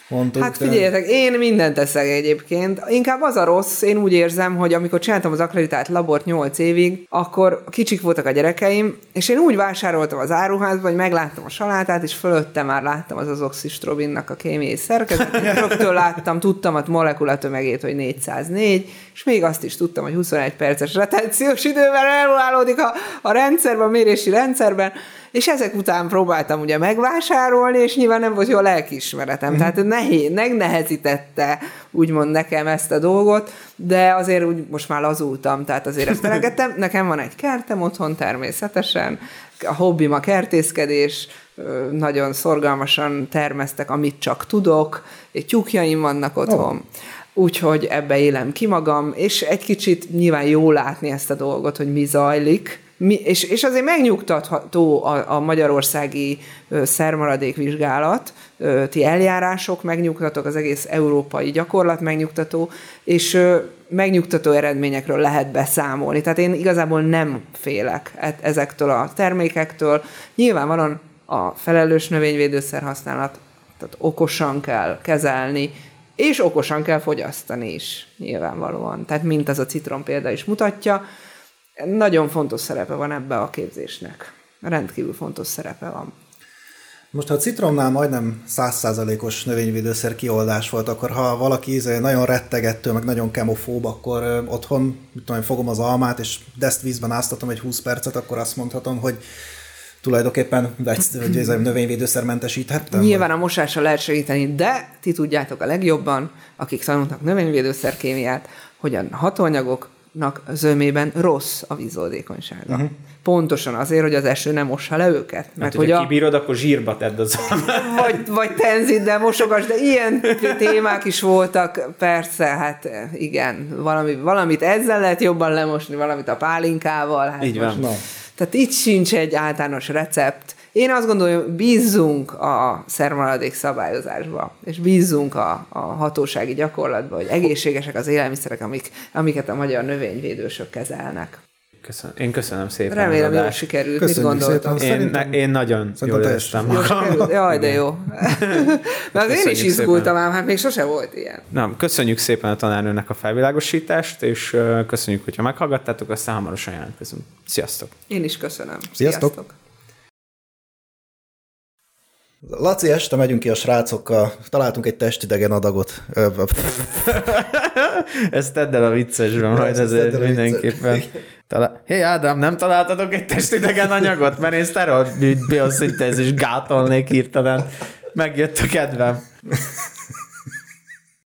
Speaker 2: mondtuk.
Speaker 4: Hát figyeljetek, én mindent teszek egyébként. Inkább az a rossz, én úgy érzem, hogy amikor csináltam az akreditált labort 8 évig, akkor kicsik voltak a gyerekeim, és én úgy vásároltam az áruházba, hogy megláttam a salátát, és fölötte már láttam az azoxistrobinnak a kémiai szerkezetét, rögtön láttam, tudtam a molekulatömegét, hogy 404, és még azt is tudtam, hogy 21 perces retenciós idővel elválódik a, a rendszerben, a mérési rendszerben, és ezek után próbáltam ugye megvásárolni, és nyilván nem volt jó a lelkiismeretem. Tehát nehéz, megnehezítette úgymond nekem ezt a dolgot, de azért úgy most már lazultam, tehát azért ezt elegettem. Nekem van egy kertem otthon természetesen, a hobbim a kertészkedés, nagyon szorgalmasan termesztek, amit csak tudok, egy tyúkjaim vannak otthon. Úgyhogy ebbe élem ki magam, és egy kicsit nyilván jó látni ezt a dolgot, hogy mi zajlik, mi, és, és azért megnyugtatható a, a magyarországi szermaradékvizsgálat, ti eljárások megnyugtatók, az egész európai gyakorlat megnyugtató, és megnyugtató eredményekről lehet beszámolni. Tehát én igazából nem félek e- ezektől a termékektől. Nyilvánvalóan a felelős növényvédőszer használat, tehát okosan kell kezelni, és okosan kell fogyasztani is, nyilvánvalóan. Tehát mint az a citrom példa is mutatja, nagyon fontos szerepe van ebbe a képzésnek. Rendkívül fontos szerepe van.
Speaker 2: Most ha a citromnál majdnem százszázalékos növényvédőszer kioldás volt, akkor ha valaki izé nagyon rettegettől, meg nagyon kemofób, akkor otthon, mit tudom, fogom az almát, és deszt vízben áztatom egy 20 percet, akkor azt mondhatom, hogy tulajdonképpen hogy ez növényvédőszer mentesíthettem?
Speaker 4: Nyilván a mosással lehet segíteni, de ti tudjátok a legjobban, akik tanultak növényvédőszer kémiát, hogy a hatóanyagoknak zömében rossz a vízoldékonysága. Uh-huh. Pontosan azért, hogy az eső nem mossa le őket. Mert
Speaker 1: Mert
Speaker 4: hogy
Speaker 1: hogyha
Speaker 4: a,
Speaker 1: kibírod, akkor zsírba tedd az
Speaker 4: vagy, vagy tenziddel mosogas, de ilyen témák is voltak, persze, hát igen, valami, valamit ezzel lehet jobban lemosni, valamit a pálinkával. Hát
Speaker 1: Így van.
Speaker 4: most-
Speaker 2: Na.
Speaker 4: Tehát itt sincs egy általános recept. Én azt gondolom, bízzunk a szermaradék szabályozásba, és bízzunk a, a hatósági gyakorlatba, hogy egészségesek az élelmiszerek, amik, amiket a magyar növényvédősök kezelnek.
Speaker 1: Köszönöm. Én köszönöm szépen
Speaker 4: Remélem, jól sikerült.
Speaker 2: Köszönjük
Speaker 4: Mit gondoltam?
Speaker 2: szépen.
Speaker 1: Én, ne, én nagyon
Speaker 2: Szerintem
Speaker 1: jól éreztem
Speaker 2: jó.
Speaker 1: magam.
Speaker 4: Jaj, de jó. Mert én is
Speaker 1: Köszönjük
Speaker 4: izgultam ám, hát még sose volt ilyen.
Speaker 1: Na, köszönjük szépen a tanárnőnek a felvilágosítást, és köszönjük, hogyha meghallgattátok, aztán hamarosan jelentkezünk. Sziasztok!
Speaker 4: Én is köszönöm.
Speaker 2: Sziasztok. Laci, este megyünk ki a srácokkal, találtunk egy testidegen adagot.
Speaker 1: Ezt tedd el a viccesben, majd ezért mindenképpen. Talál... Hé, Ádám, nem találtatok egy testidegen anyagot? Mert én sztereoid bioszintézis gátolnék hirtelen. Megjött a kedvem.